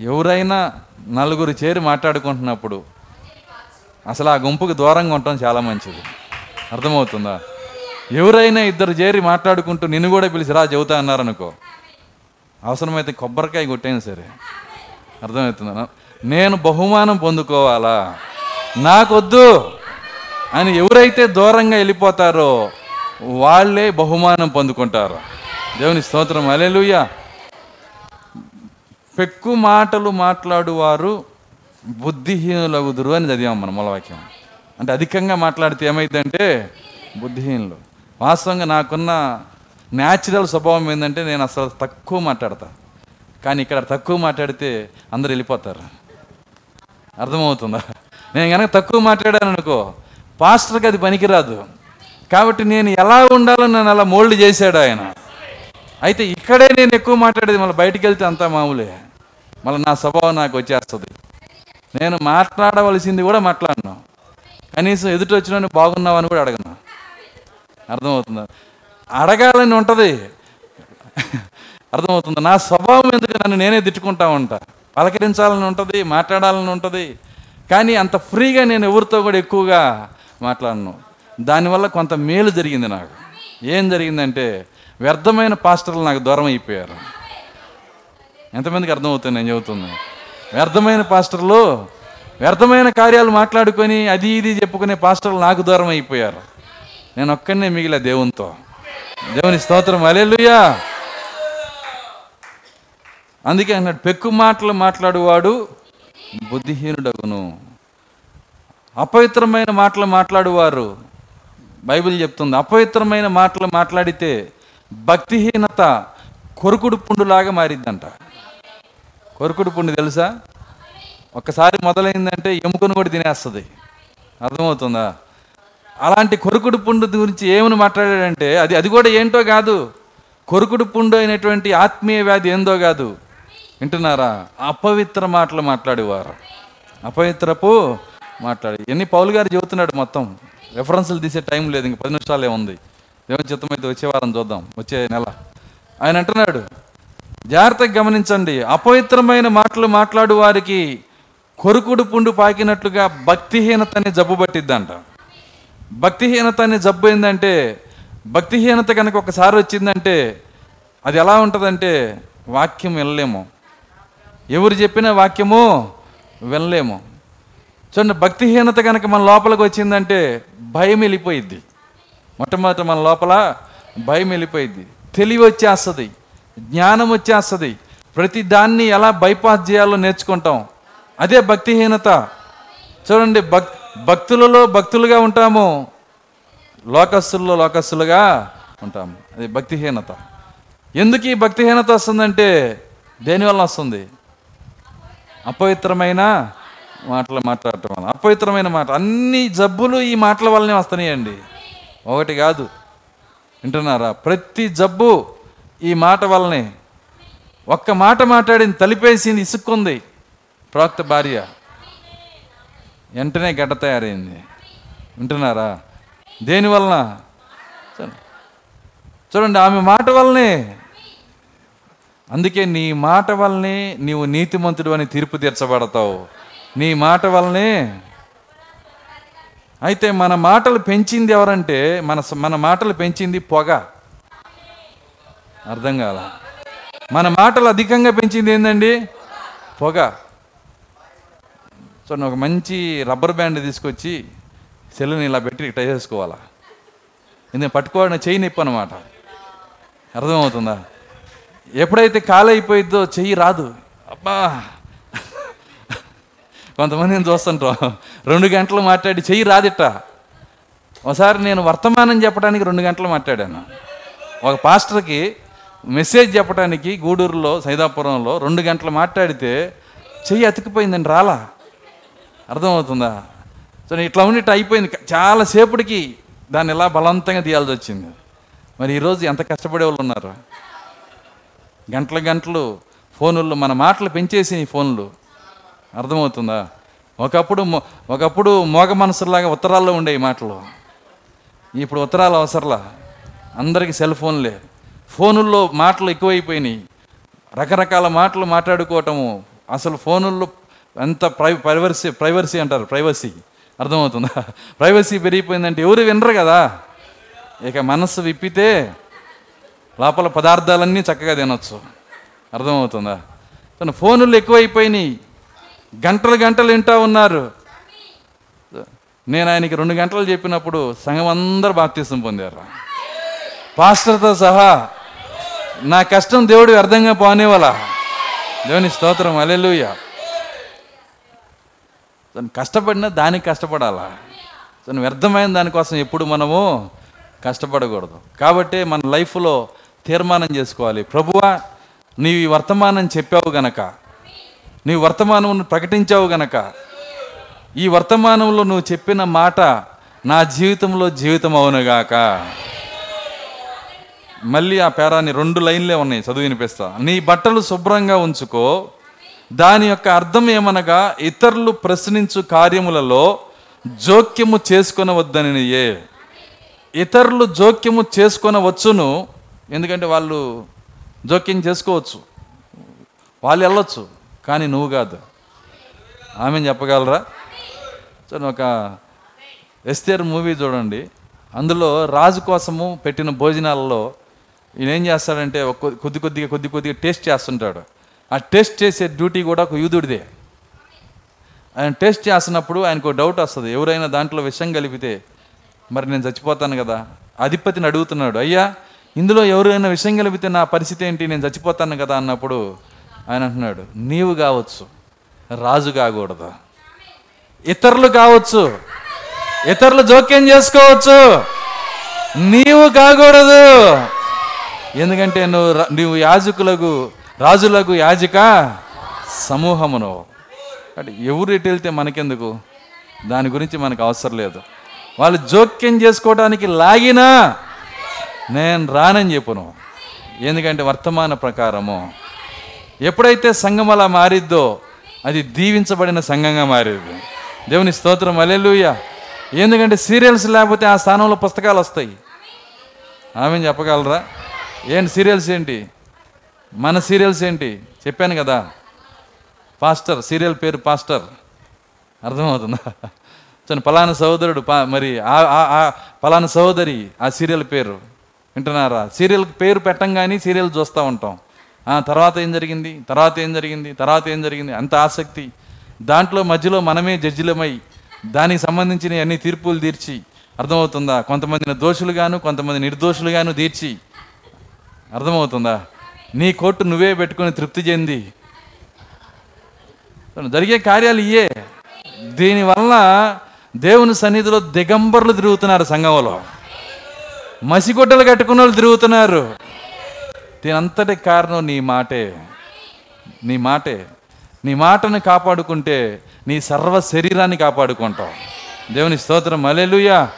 ఎవరైనా నలుగురు చేరి మాట్లాడుకుంటున్నప్పుడు అసలు ఆ గుంపుకు దూరంగా ఉండటం చాలా మంచిది. అర్థమవుతుందా? ఎవరైనా ఇద్దరు చేరి మాట్లాడుకుంటూ నిన్ను కూడా పిలిచి రా చెబుతా అన్నారనుకో అవసరమైతే కొబ్బరికాయ కొట్టైనా సరే. అర్థమవుతుందా? నేను బహుమానం పొందుకోవాలా? నాకొద్దు అని ఎవరైతే దూరంగా వెళ్ళిపోతారో వాళ్ళే బహుమానం పొందుకుంటారు. దేవుని స్తోత్రం. అలెలుయ్యా పెక్కు మాటలు మాట్లాడువారు బుద్ధిహీనులగుదురు అని చదివాం మనం మూలవాక్యం. అంటే అధికంగా మాట్లాడితే ఏమైందంటే బుద్ధిహీనులు. వాస్తవంగా నాకున్న న్యాచురల్ స్వభావం ఏంటంటే నేను అసలు తక్కువ మాట్లాడతా. కానీ ఇక్కడ తక్కువ మాట్లాడితే అందరు వెళ్ళిపోతారు. అర్థమవుతుందా? నేను కనుక తక్కువ మాట్లాడాను అనుకో పాస్టర్కి అది పనికిరాదు. కాబట్టి నేను ఎలా ఉండాలో నన్ను అలా మోల్డ్ చేశాడు ఆయన. అయితే ఇక్కడే నేను ఎక్కువ మాట్లాడేది మళ్ళీ బయటికి వెళ్తే అంతా మామూలే. మళ్ళీ నా స్వభావం నాకు వచ్చేస్తుంది. నేను మాట్లాడవలసింది కూడా మాట్లాడను. కనీసం ఎదుటి వచ్చిన బాగున్నావు అని కూడా అడగను. అర్థమవుతుందా? అడగాలని ఉంటుంది. అర్థమవుతుంది? నా స్వభావం ఎందుకు నన్ను నేనే తిట్టుకుంటా ఉంటా? పలకరించాలని ఉంటుంది మాట్లాడాలని ఉంటుంది. కానీ అంత ఫ్రీగా నేను ఎవరితో కూడా ఎక్కువగా మాట్లాడను. దానివల్ల కొంత మేలు జరిగింది నాకు. ఏం జరిగిందంటే వ్యర్థమైన పాస్టర్లు నాకు దూరం అయిపోయారు. ఎంతమందికి అర్థమవుతుంది నేను చెబుతుంది వ్యర్థమైన పాస్టర్లు వ్యర్థమైన కార్యాలు మాట్లాడుకొని అది ఇది చెప్పుకునే పాస్టర్లు నాకు దూరం అయిపోయారు. నేను ఒక్కడనే మిగిలే దేవునితో. దేవుని స్తోత్రం. అలెలుయా అందుకే అన్నాడు పెక్కు మాటలు మాట్లాడువాడు బుద్ధిహీనుడగును. అపవిత్రమైన మాటలు మాట్లాడువారు. బైబిల్ చెప్తుంది అపవిత్రమైన మాటలు మాట్లాడితే భక్తిహీనత కొరుకుడు పుండులాగా మారిద్దంట. కొరుకుడు పుండు తెలుసా? ఒక్కసారి మొదలైందంటే ఎముకను కూడా తినేస్తుంది. అర్థమవుతుందా? అలాంటి కొరుకుడు పుండు గురించి ఏమని మాట్లాడాడంటే అది అది కూడా ఏంటో కాదు. కొరుకుడు పుండు అయినటువంటి ఆత్మీయ వ్యాధి ఏందో కాదు. వింటున్నారా? అపవిత్ర మాటలు మాట్లాడేవారు. అపవిత్రపు మాట్లాడి ఎన్ని పౌలు గారు చెబుతున్నాడు మొత్తం. రెఫరెన్స్లు తీసే టైం లేదు ఇంక పది నిమిషాలే ఉంది. దేవుని చిత్తమైతే వచ్చే వారం చూద్దాం వచ్చే నెల. ఆయన అంటున్నాడు జాగ్రత్తగా గమనించండి. అపవిత్రమైన మాటలు మాట్లాడు వారికి కొరుకుడు పుండు పాకినట్లుగా భక్తిహీనతని జబ్బు పట్టిద్దంట. భక్తిహీనత అనే జబ్బు ఏంటంటే భక్తిహీనత కనుక ఒకసారి వచ్చిందంటే అది ఎలా ఉంటుందంటే వాక్యం వినలేము. ఎవరు చెప్పిన వాక్యము వినలేము. చూడండి భక్తిహీనత కనుక మన లోపలికి వచ్చిందంటే భయం వెళ్ళిపోయిద్ది. మొట్టమొదట మన లోపల భయం వెళ్ళిపోయిద్ది. తెలివి వచ్చేస్తుంది. జ్ఞానం వచ్చేస్తుంది. ప్రతి దాన్ని ఎలా బైపాస్ చేయాలో నేర్చుకుంటాం. అదే భక్తిహీనత. చూడండి భక్ భక్తులలో భక్తులుగా ఉంటాము. లోకస్తుల్లో లోకస్తులుగా ఉంటాము. అది భక్తిహీనత. ఎందుకు ఈ భక్తిహీనత వస్తుందంటే దేనివల్ల వస్తుంది? అపవిత్రమైన మాటలు మాట్లాడటం వల్ల. అపవిత్రమైన మాట. అన్ని జబ్బులు ఈ మాటల వల్లనే వస్తున్నాయండి. ఒకటి కాదు. వింటున్నారా? ప్రతి జబ్బు ఈ మాట వల్లనే ఒక్క మాట మాట్లాడింది తలిపేసింది ఇసుక్కుంది ప్రవక్త భార్య. వెంటనే గడ్డ తయారైంది. వింటున్నారా? దేనివలన చూడండి. చూడండి ఆమె మాట వల్లనే. అందుకే నీ మాట వల్లనే నీవు నీతిమంతుడు అని తీర్పు తీర్చబడతావు. నీ మాట వల్లనే. అయితే మన మాటలు పెంచింది ఎవరంటే మన మన మాటలు పెంచింది పొగ. అర్థం కాల. మన మాటలు అధికంగా పెంచింది ఏంటండి పొగ. చూడండి ఒక మంచి రబ్బర్ బ్యాండ్ తీసుకొచ్చి సెల్లుని ఇలా పెట్టి టై చేసుకోవాలా. ఎందుకంటే పట్టుకోవాలని చెయ్యి నొప్పి అనమాట అర్థమవుతుందా? ఎప్పుడైతే కాలు అయిపోయిద్దో చెయ్యి రాదు. అబ్బా! కొంతమందిని చూస్తుంటాం రెండు గంటలు మాట్లాడి చెయ్యి రాదిట్ట. ఒకసారి నేను వర్తమానం చెప్పడానికి రెండు గంటలు మాట్లాడాను. ఒక పాస్టర్కి మెసేజ్ చెప్పడానికి గూడూరులో సైదాపురంలో రెండు గంటలు మాట్లాడితే చెయ్యి అతికిపోయిందండి రాలా. అర్థమవుతుందా? సో ఇట్లా ఉన్నట్టు అయిపోయింది. చాలా సేపటికి దాన్ని ఎలా బలవంతంగా తీయాల్సి వచ్చింది. మరి ఈరోజు ఎంత కష్టపడే వాళ్ళు ఉన్నారు? గంటల గంటలు ఫోనుల్లో మన మాటలు పెంచేసి ఫోన్లు. అర్థమవుతుందా? ఒకప్పుడు ఒకప్పుడు మోగ మనసులాగా ఉత్తరాల్లో ఉండే మాటలు. ఇప్పుడు ఉత్తరాలు అవసరంలా. అందరికీ సెల్ ఫోన్లే. ఫోనుల్లో మాటలు ఎక్కువైపోయినాయి. రకరకాల మాటలు మాట్లాడుకోవటము అసలు ఫోనుల్లో ఎంత ప్రై ప్రైవసీ ప్రైవసీ అంటారు ప్రైవసీ. అర్థమవుతుందా? ప్రైవసీ పెరిగిపోయిందంటే ఎవరు వినరు కదా. ఇక మనస్సు విప్పితే లోపల పదార్థాలన్నీ చక్కగా తినొచ్చు. అర్థమవుతుందా? తన ఫోనులు ఎక్కువైపోయినాయి. గంటలు గంటలు వింటా ఉన్నారు. నేను ఆయనకి రెండు గంటలు చెప్పినప్పుడు సంఘం అందరు బాప్తీసం పొందారు. పాస్టర్తో సహా నా కష్టం దేవుడు వ్యర్థంగా పోనేవాళ్ళ దేవుని స్తోత్రం అలెలుయ తను కష్టపడినా దానికి కష్టపడాలా? తను వ్యర్థమైన దానికోసం ఎప్పుడు మనము కష్టపడకూడదు. కాబట్టి మన లైఫ్లో తీర్మానం చేసుకోవాలి. ప్రభువా నీవు ఈ వర్తమానం చెప్పావు గనక నీ వర్తమానం ప్రకటించావు గనక ఈ వర్తమానంలో నువ్వు చెప్పిన మాట నా జీవితంలో జీవితం అవునుగాక మళ్ళీ ఆ పేరాన్ని రెండు లైన్లే ఉన్నాయి చదువు వినిపిస్తా. నీ బట్టలు శుభ్రంగా ఉంచుకో. దాని యొక్క అర్థం ఏమనగా ఇతరులు ప్రశ్నించు కార్యములలో జోక్యము ఏ ఇతరులు జోక్యము చేసుకొనవచ్చును ఎందుకంటే వాళ్ళు జోక్యం చేసుకోవచ్చు. వాళ్ళు వెళ్ళొచ్చు కానీ నువ్వు కాదు. ఆమె చెప్పగలరా? సో ఒక ఎస్తేర్ మూవీ చూడండి. అందులో రాజు కోసము పెట్టిన భోజనాలలో ఈయన ఏం చేస్తాడంటే కొద్ది- కొద్దిగా కొద్ది కొద్దిగా టేస్ట్ చేస్తుంటాడు. ఆ టేస్ట్ చేసే డ్యూటీ కూడా ఒక యూదుడిదే. ఆయన టేస్ట్ చేస్తున్నప్పుడు ఆయనకు డౌట్ వస్తుంది. ఎవరైనా దాంట్లో విషం కలిపితే మరి నేను చచ్చిపోతాను కదా అధిపతిని అడుగుతున్నాడు. అయ్యా ఇందులో ఎవరైనా విషయం కలిపితే నా పరిస్థితి ఏంటి? నేను చచ్చిపోతాను కదా అన్నప్పుడు ఆయన అంటున్నాడు నీవు కావచ్చు రాజు కాకూడదు. ఇతరులు కావచ్చు ఇతరులు జోక్యం చేసుకోవచ్చు. నీవు కాకూడదు. ఎందుకంటే నువ్వు నువ్వు యాజకులకు రాజులకు యాజక సమూహమును. అంటే ఎవరు ఎటు వెళ్తే మనకెందుకు? దాని గురించి మనకు అవసరం లేదు. వాళ్ళు జోక్యం చేసుకోవడానికి లాగినా నేను రానని చెప్పును. ఎందుకంటే వర్తమాన ప్రకారము. ఎప్పుడైతే సంఘం అలా మారిద్దో అది దీవించబడిన సంఘంగా మారేది. దేవుని స్తోత్రం అలెలుయ్య ఎందుకంటే సీరియల్స్ లేకపోతే ఆ స్థానంలో పుస్తకాలు వస్తాయి. ఆమె చెప్పగలరా? ఏంటి సీరియల్స్ ఏంటి? మన సీరియల్స్ ఏంటి? చెప్పాను కదా. పాస్టర్ సీరియల్ పేరు పాస్టర్. అర్థమవుతుందా? చని పలానా సహోదరుడు పా మరి ఆ- పలానా సహోదరి ఆ సీరియల్ పేరు వింటున్నారా? సీరియల్ పేరు పెట్టంగానే సీరియల్ చూస్తూ ఉంటాం. ఆ తర్వాత ఏం జరిగింది? తర్వాత ఏం జరిగింది? తర్వాత ఏం జరిగింది? అంత ఆసక్తి. దాంట్లో మధ్యలో మనమే జడ్జిలమై దానికి సంబంధించిన అన్ని తీర్పులు తీర్చి అర్థమవుతుందా? కొంతమందిని దోషులుగాను కొంతమంది నిర్దోషులుగాను తీర్చి అర్థమవుతుందా? నీ కోర్టు నువ్వే పెట్టుకొని తృప్తి చెంది. జరిగే కార్యాలు ఇయే. దీనివల్ల దేవుని సన్నిధిలో దిగంబర్లు తిరుగుతున్నారు సంఘంలో. మసిగుడ్డలు కట్టుకున్న వాళ్ళు తిరుగుతున్నారు. దీని అంతటి కారణం నీ మాటే. నీ మాటే. నీ మాటను కాపాడుకుంటే నీ సర్వ శరీరాన్ని కాపాడుకుంటావు దేవుని స్తోత్రం. అలెలుయా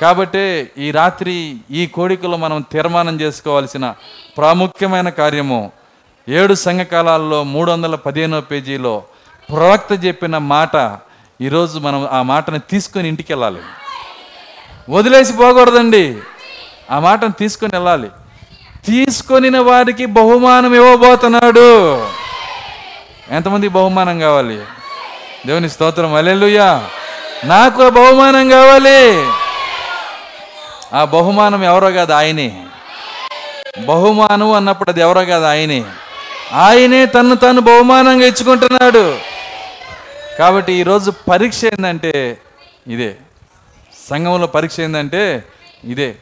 కాబట్టి ఈ రాత్రి ఈ కోడికలో మనం తీర్మానం చేసుకోవాల్సిన ప్రాముఖ్యమైన కార్యము ఏడు సంఘకాలాల్లో మూడు వందల పదిహేనో పేజీలో ప్రవక్త చెప్పిన మాట ఈరోజు మనం ఆ మాటను తీసుకొని ఇంటికి వెళ్ళాలి. వదిలేసి పోకూడదండి. ఆ మాటను తీసుకొని వెళ్ళాలి. తీసుకొనిన వారికి బహుమానం ఇవ్వబోతున్నాడు. ఎంతమంది బహుమానం కావాలి? దేవుని స్తోత్రం. అలెలుయ్యా నాకు ఆ బహుమానం కావాలి. ఆ బహుమానం ఎవరో కాదు ఆయనే. బహుమానం అన్నప్పుడు అది ఎవరో కాదు ఆయనే. ఆయనే తను తను బహుమానంగా ఇచ్చుకుంటున్నాడు. కాబట్టి ఈరోజు పరీక్ష ఏంటంటే ఇదే. సంఘంలో పరీక్ష ఏంటంటే ఇదే.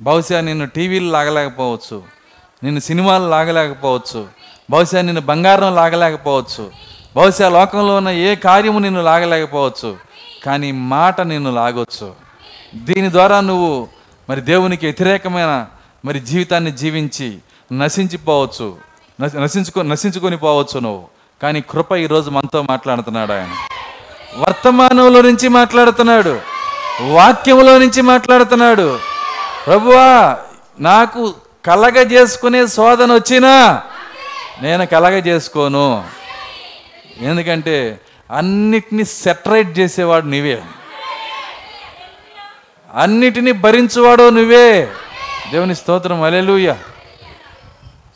బహుశా నిన్ను టీవీలు లాగలేకపోవచ్చు. నిన్ను సినిమాలు లాగలేకపోవచ్చు. బహుశా నిన్ను బంగారం లాగలేకపోవచ్చు. బహుశా లోకంలో ఉన్న ఏ కార్యము నిన్ను లాగలేకపోవచ్చు. కానీ మాట నిన్ను లాగొచ్చు. దీని ద్వారా నువ్వు మరి దేవునికి వ్యతిరేకమైన మరి జీవితాన్ని జీవించి నశించిపోవచ్చు. నశించుకో నశించుకొని పోవచ్చు నువ్వు. కానీ కృప ఈరోజు మనతో మాట్లాడుతున్నాడు ఆయన. వర్తమానంలో నుంచి మాట్లాడుతున్నాడు. వాక్యంలో నుంచి మాట్లాడుతున్నాడు. ప్రభువా నాకు కలగ చేసుకునే శోధన వచ్చినా నేను కలగ చేసుకోను. ఎందుకంటే అన్నిటినీ సెటరేట్ చేసేవాడు నీవే. అన్నిటినీ భరించువాడు నువ్వే. దేవుని స్తోత్రం. అలెలుయ్య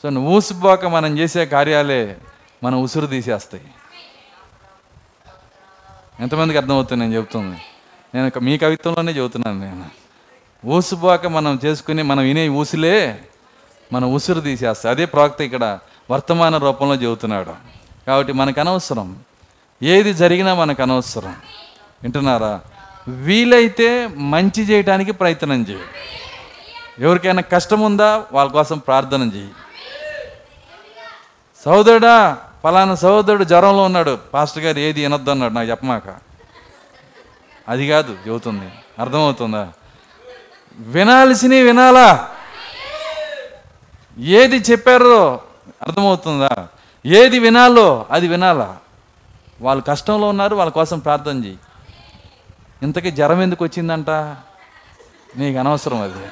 సో నువ్వు ఊసిపోక మనం చేసే కార్యాలే మనం ఉసురు తీసేస్తాయి. ఎంతమందికి అర్థమవుతుంది నేను చెబుతుంది నేను మీ కవిత్వంలోనే చెబుతున్నాను నేను. ఊసిపోక మనం చేసుకుని మనం వినే ఊసిలే మనం ఉసురు తీసేస్తాయి. అదే ప్రాక్త ఇక్కడ వర్తమాన రూపంలో చెబుతున్నాడు. కాబట్టి మనకు అనవసరం. ఏది జరిగినా మనకు అనవసరం. వింటున్నారా? వీలైతే మంచి చేయడానికి ప్రయత్నం చేయి. ఎవరికైనా కష్టం ఉందా వాళ్ళ కోసం ప్రార్థన చేయి. సహోదరుడా పలానా సహోదరుడు జ్వరంలో ఉన్నాడు. పాస్టర్ గారు ఏది వినొద్దు అన్నాడు నాకు చెప్పమాక. అది కాదు చెబుతుంది. అర్థమవుతుందా? వినాల్సినవి వినాలా? ఏది చెప్పారో అర్థమవుతుందా? ఏది వినాలో అది వినాలా? వాళ్ళు కష్టంలో ఉన్నారు వాళ్ళ కోసం ప్రార్థన చేయి. ఇంతకీ జ్వరం ఎందుకు వచ్చిందంట? నీకు అనవసరం అది.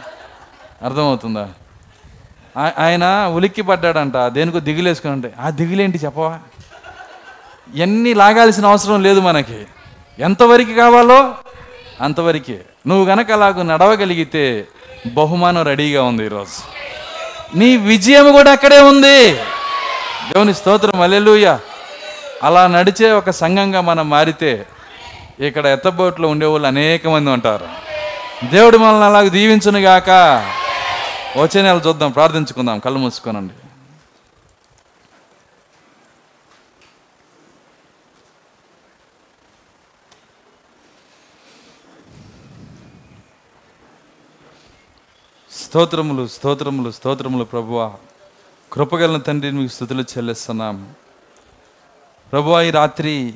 అర్థమవుతుందా? ఆయన ఉలిక్కి పడ్డాడంట. దేనికో దిగులేసుకుని ఉంటే ఆ దిగులేంటి చెప్పవా? ఎన్ని లాగాల్సిన అవసరం లేదు మనకి. ఎంతవరకు కావాలో అంతవరకే. నువ్వు గనక అలాగ నడవగలిగితే బహుమానం రెడీగా ఉంది ఈరోజు. నీ విజయం కూడా అక్కడే ఉంది. దేవుని స్తోత్రం అల్లెలుయ్య అలా నడిచే ఒక సంఘంగా మనం మారితే ఇక్కడ ఎత్తబోట్లో ఉండేవాళ్ళు అనేక మంది ఉంటారు. దేవుడు మనల్ని అలాగ దీవించును గాక. వచ్చే నెల చూద్దాం ప్రార్థించుకుందాం కళ్ళు మూసుకోనండి. స్తోత్రములు స్తోత్రములు స్తోత్రములు ప్రభువా. కృపగలన తండ్రి మీకు స్థుతులు చెల్లిస్తున్నాం. ప్రభువా ఈ రాత్రి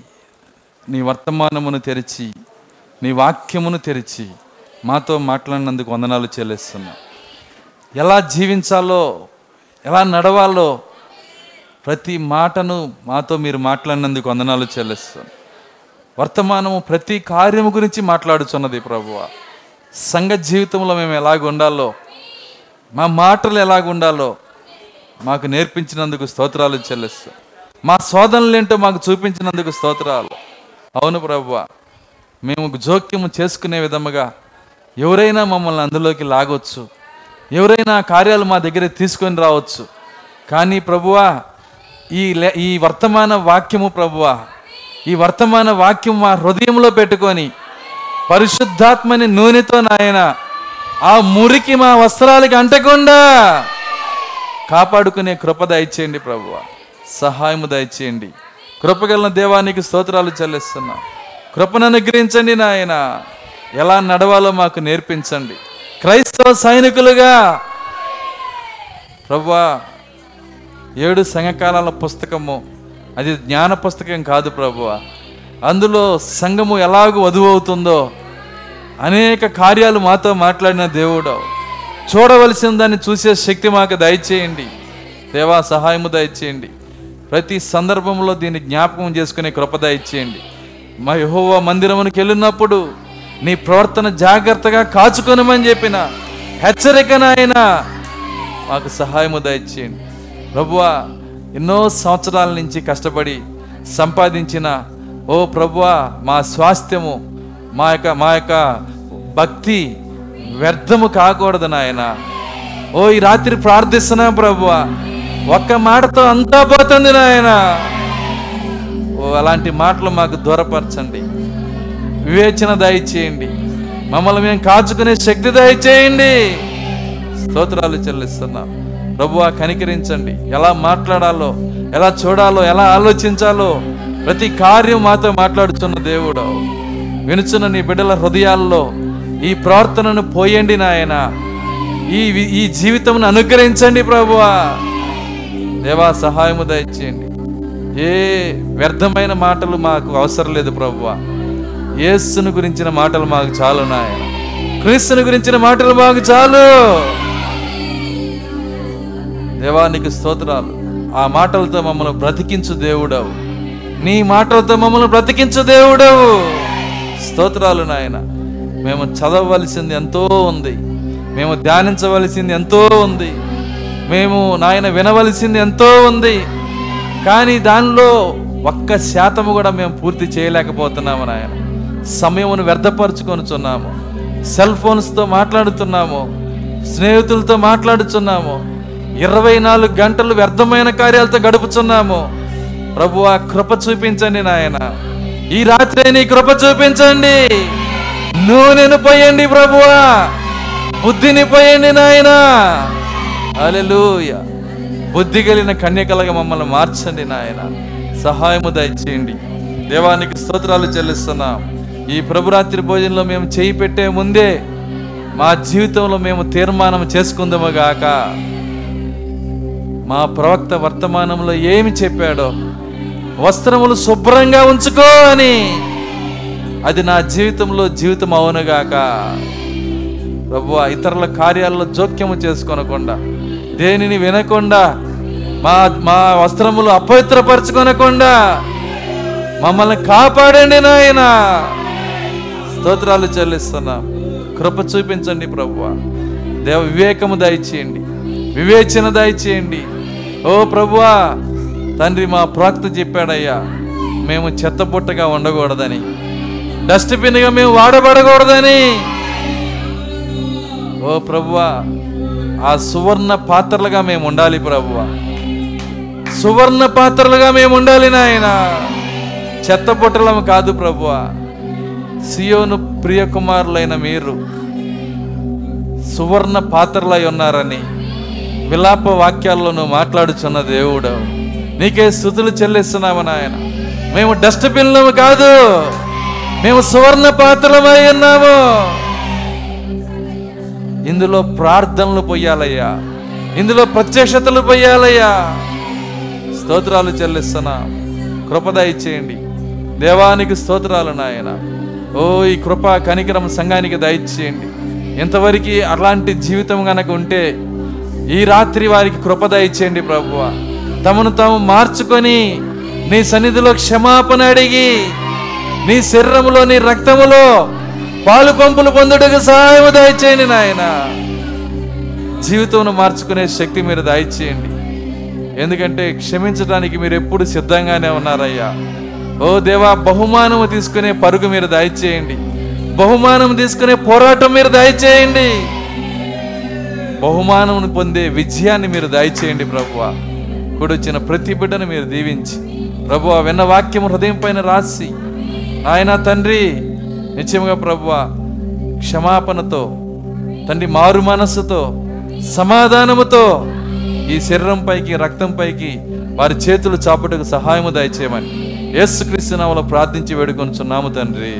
నీ వర్తమానమును తెరిచి నీ వాక్యమును తెరిచి మాతో మాట్లాడినందుకు వందనాలు చెల్లిస్తున్నా. ఎలా జీవించాలో ఎలా నడవాలో ప్రతి మాటను మాతో మీరు మాట్లాడినందుకు వందనాలు చెల్లిస్తాను వర్తమానము ప్రతి కార్యము గురించి మాట్లాడుచున్నది ప్రభువ. సంఘ జీవితంలో మేము ఎలాగ ఉండాలో మా మాటలు ఎలాగ ఉండాలో మాకు నేర్పించినందుకు స్తోత్రాలు చెల్లిస్తాం మా శోధనలు ఏంటో మాకు చూపించినందుకు స్తోత్రాలు. అవును ప్రభువ. మేము జోక్యము చేసుకునే విధముగా ఎవరైనా మమ్మల్ని అందులోకి లాగొచ్చు. ఎవరైనా కార్యాలు మా దగ్గర తీసుకొని రావచ్చు. కానీ ప్రభువా ఈ ఈ వర్తమాన వాక్యము ప్రభువా ఈ వర్తమాన వాక్యం మా హృదయంలో పెట్టుకొని పరిశుద్ధాత్మని నూనెతో నాయన ఆ మురికి మా వస్త్రాలకి అంటకుండా కాపాడుకునే కృప దయచేయండి ప్రభువ. సహాయము దయచేయండి. కృపగలన దేవానికి స్తోత్రాలు చెల్లిస్తున్నా. కృపను అనుగ్రహించండి నాయన. ఎలా నడవాలో మాకు నేర్పించండి. క్రైస్తవ సైనికులుగా. ప్రభా ఏడు సంఘకాలాల పుస్తకము. అది జ్ఞాన పుస్తకం కాదు ప్రభువ అందులో సంఘము ఎలాగూ వధువు అవుతుందో అనేక కార్యాలు మాతో మాట్లాడిన దేవుడు. చూడవలసిన దాన్ని చూసే శక్తి మాకు దయచేయండి. దేవా సహాయము దయచేయండి. ప్రతి సందర్భంలో దీన్ని జ్ఞాపకం చేసుకునే కృపద ఇచ్చేయండి. మా యహోవ మందిరమునికి వెళ్ళినప్పుడు నీ ప్రవర్తన జాగ్రత్తగా కాచుకొనమని చెప్పిన హెచ్చరిక మాకు సహాయము దయచేయండి. ప్రభువా ఎన్నో సంవత్సరాల నుంచి కష్టపడి సంపాదించిన ఓ ప్రభువా మా స్వాస్థ్యము మా యొక్క మా యొక్క భక్తి వ్యర్థము కాకూడదు నాయన. ఓ ఈ రాత్రి ప్రార్థిస్తున్నా ప్రభువా. ఒక్క మాటతో అంతా పోతుంది నాయన. ఓ అలాంటి మాటలు మాకు దూరపరచండి. వివేచన దయచేయండి. మమ్మల్ని మేము కాచుకునే శక్తి దయచేయండి. స్తోత్రాలు చెల్లిస్తున్నాం. ప్రభువా కనికరించండి. ఎలా మాట్లాడాలో ఎలా చూడాలో ఎలా ఆలోచించాలో ప్రతి కార్యం మాతో మాట్లాడుతున్న దేవుడు. వినుచున్న నీ బిడ్డల హృదయాల్లో ఈ ప్రార్థనను పోయండి నాయన. ఈ ఈ జీవితమును అనుగ్రహించండి ప్రభువా. దేవా సహాయము దయచేయండి. ఏ వ్యర్థమైన మాటలు మాకు అవసరం లేదు ప్రభువ. యేసును గురించిన మాటలు మాకు చాలు నాయన. క్రీస్తుని గురించిన మాటలు మాకు చాలు. దేవానికి స్తోత్రాలు. ఆ మాటలతో మమ్మల్ని బ్రతికించు దేవుడవు. నీ మాటలతో మమ్మల్ని బ్రతికించు దేవుడవు. స్తోత్రాలు నాయన. మేము చదవవలసింది ఎంతో ఉంది. మేము ధ్యానించవలసింది ఎంతో ఉంది. మేము నాయన వినవలసింది ఎంతో ఉంది. కానీ దానిలో ఒక్క శాతము కూడా మేము పూర్తి చేయలేకపోతున్నాము నాయన. సమయమును వ్యర్థపరుచుకొనుచున్నాము సెల్ ఫోన్స్తో మాట్లాడుతున్నాము. స్నేహితులతో మాట్లాడుచున్నాము. ఇరవై నాలుగు గంటలు వ్యర్థమైన కార్యాలతో గడుపుచున్నాము. ప్రభు ఆ కృప చూపించండి నాయన. ఈ రాత్రి నీ కృప చూపించండి. నూనెను పోయండి ప్రభువా బుద్ధిని పోయండి నాయనా. హల్లెలూయా. బుద్ధి కలిగిన కన్యకలుగా మమ్మల్ని మార్చండి నాయన. సహాయము దయచేయండి. దేవానికి స్తోత్రాలు చెల్లిస్తున్నాం. ఈ ప్రభురాత్రి భోజనంలో మేము చేయి పెట్టే ముందే మా జీవితంలో మేము తీర్మానం చేసుకుందాము గాక. మా ప్రవక్త వర్తమానంలో ఏమి చెప్పాడో వస్త్రములు శుభ్రంగా ఉంచుకో అని. అది నా జీవితంలో జీవితం అవునుగాక ప్రభు ఇతరుల కార్యాల్లో జోక్యము చేసుకొనకుండా దేనిని వినకుండా మా మా వస్త్రములు అపవిత్రపరచుకొనకుండా మమ్మల్ని కాపాడండి నాయన. స్తోత్రాలు చెల్లిస్తున్నాం. కృప చూపించండి ప్రభు. దేవ వివేకము దయచేయండి. వివేచన దయచేయండి. ఓ ప్రభువా తండ్రి మా ప్రాక్త చెప్పాడయ్యా మేము చెత్తపుట్టగా ఉండకూడదని డస్ట్బిన్గా మేము వాడబడకూడదని. ఓ ప్రభువా ఆ సువర్ణ పాత్రలుగా మేము ఉండాలి ప్రభువా. సువర్ణ పాత్రలుగా మేము ఉండాలి నాయన. చెత్త పొట్టలం కాదు ప్రభువా. సియోను ప్రియకుమారులైన మీరు సువర్ణ పాత్రలై ఉన్నారని విలాప వాక్యాల్లోనూ మాట్లాడుచున్న దేవుడు. నీకే స్థుతులు చెల్లిస్తున్నాము నాయన. మేము డస్ట్బిన్లము కాదు. మేము సువర్ణ పాత్రలమై ఉన్నాము. ఇందులో ప్రార్థనలు పోయాలయ్యా. ఇందులో ప్రత్యక్షతలు పోయాలయ్యా. స్తోత్రాలు చెల్లిస్తున్నా. కృపదయ ఇచ్చేయండి దేవానికి స్తోత్రాలు నాయన. ఓ ఈ కృప కనికరం సంఘానికి దయచేయండి. ఇంతవరకు అలాంటి జీవితం కనుక ఉంటే ఈ రాత్రి వారికి కృప దయచేయండి ప్రభువ. తమను తాము మార్చుకొని నీ సన్నిధిలో క్షమాపణ అడిగి నీ శరీరములో నీ రక్తములో పాలు పంపులు పొందుటకు సహాయము దయచేయండి నాయన. జీవితంను మార్చుకునే శక్తి మీరు దయచేయండి. ఎందుకంటే క్షమించడానికి మీరు ఎప్పుడు సిద్ధంగానే ఉన్నారయ్యా. ఓ దేవా బహుమానము తీసుకునే పరుగు మీరు దయచేయండి. బహుమానం తీసుకునే పోరాటం మీరు దయచేయండి. బహుమానమును పొందే విజయాన్ని మీరు దయచేయండి ప్రభువా. కూడొచ్చిన ప్రతి బిడ్డను మీరు దీవించి. ప్రభువా విన్న వాక్యం హృదయం పైన రాసి. ఆయన తండ్రి నిత్యముగా ప్రభువా క్షమాపణతో తండ్రి మారు మనస్సుతో సమాధానముతో ఈ శరీరం పైకి రక్తం పైకి వారి చేతులు చాపటకు సహాయము దయచేయమని యేసుక్రీస్తు నామలో ప్రార్థించి వేడుకొనుచున్నాము తండ్రి.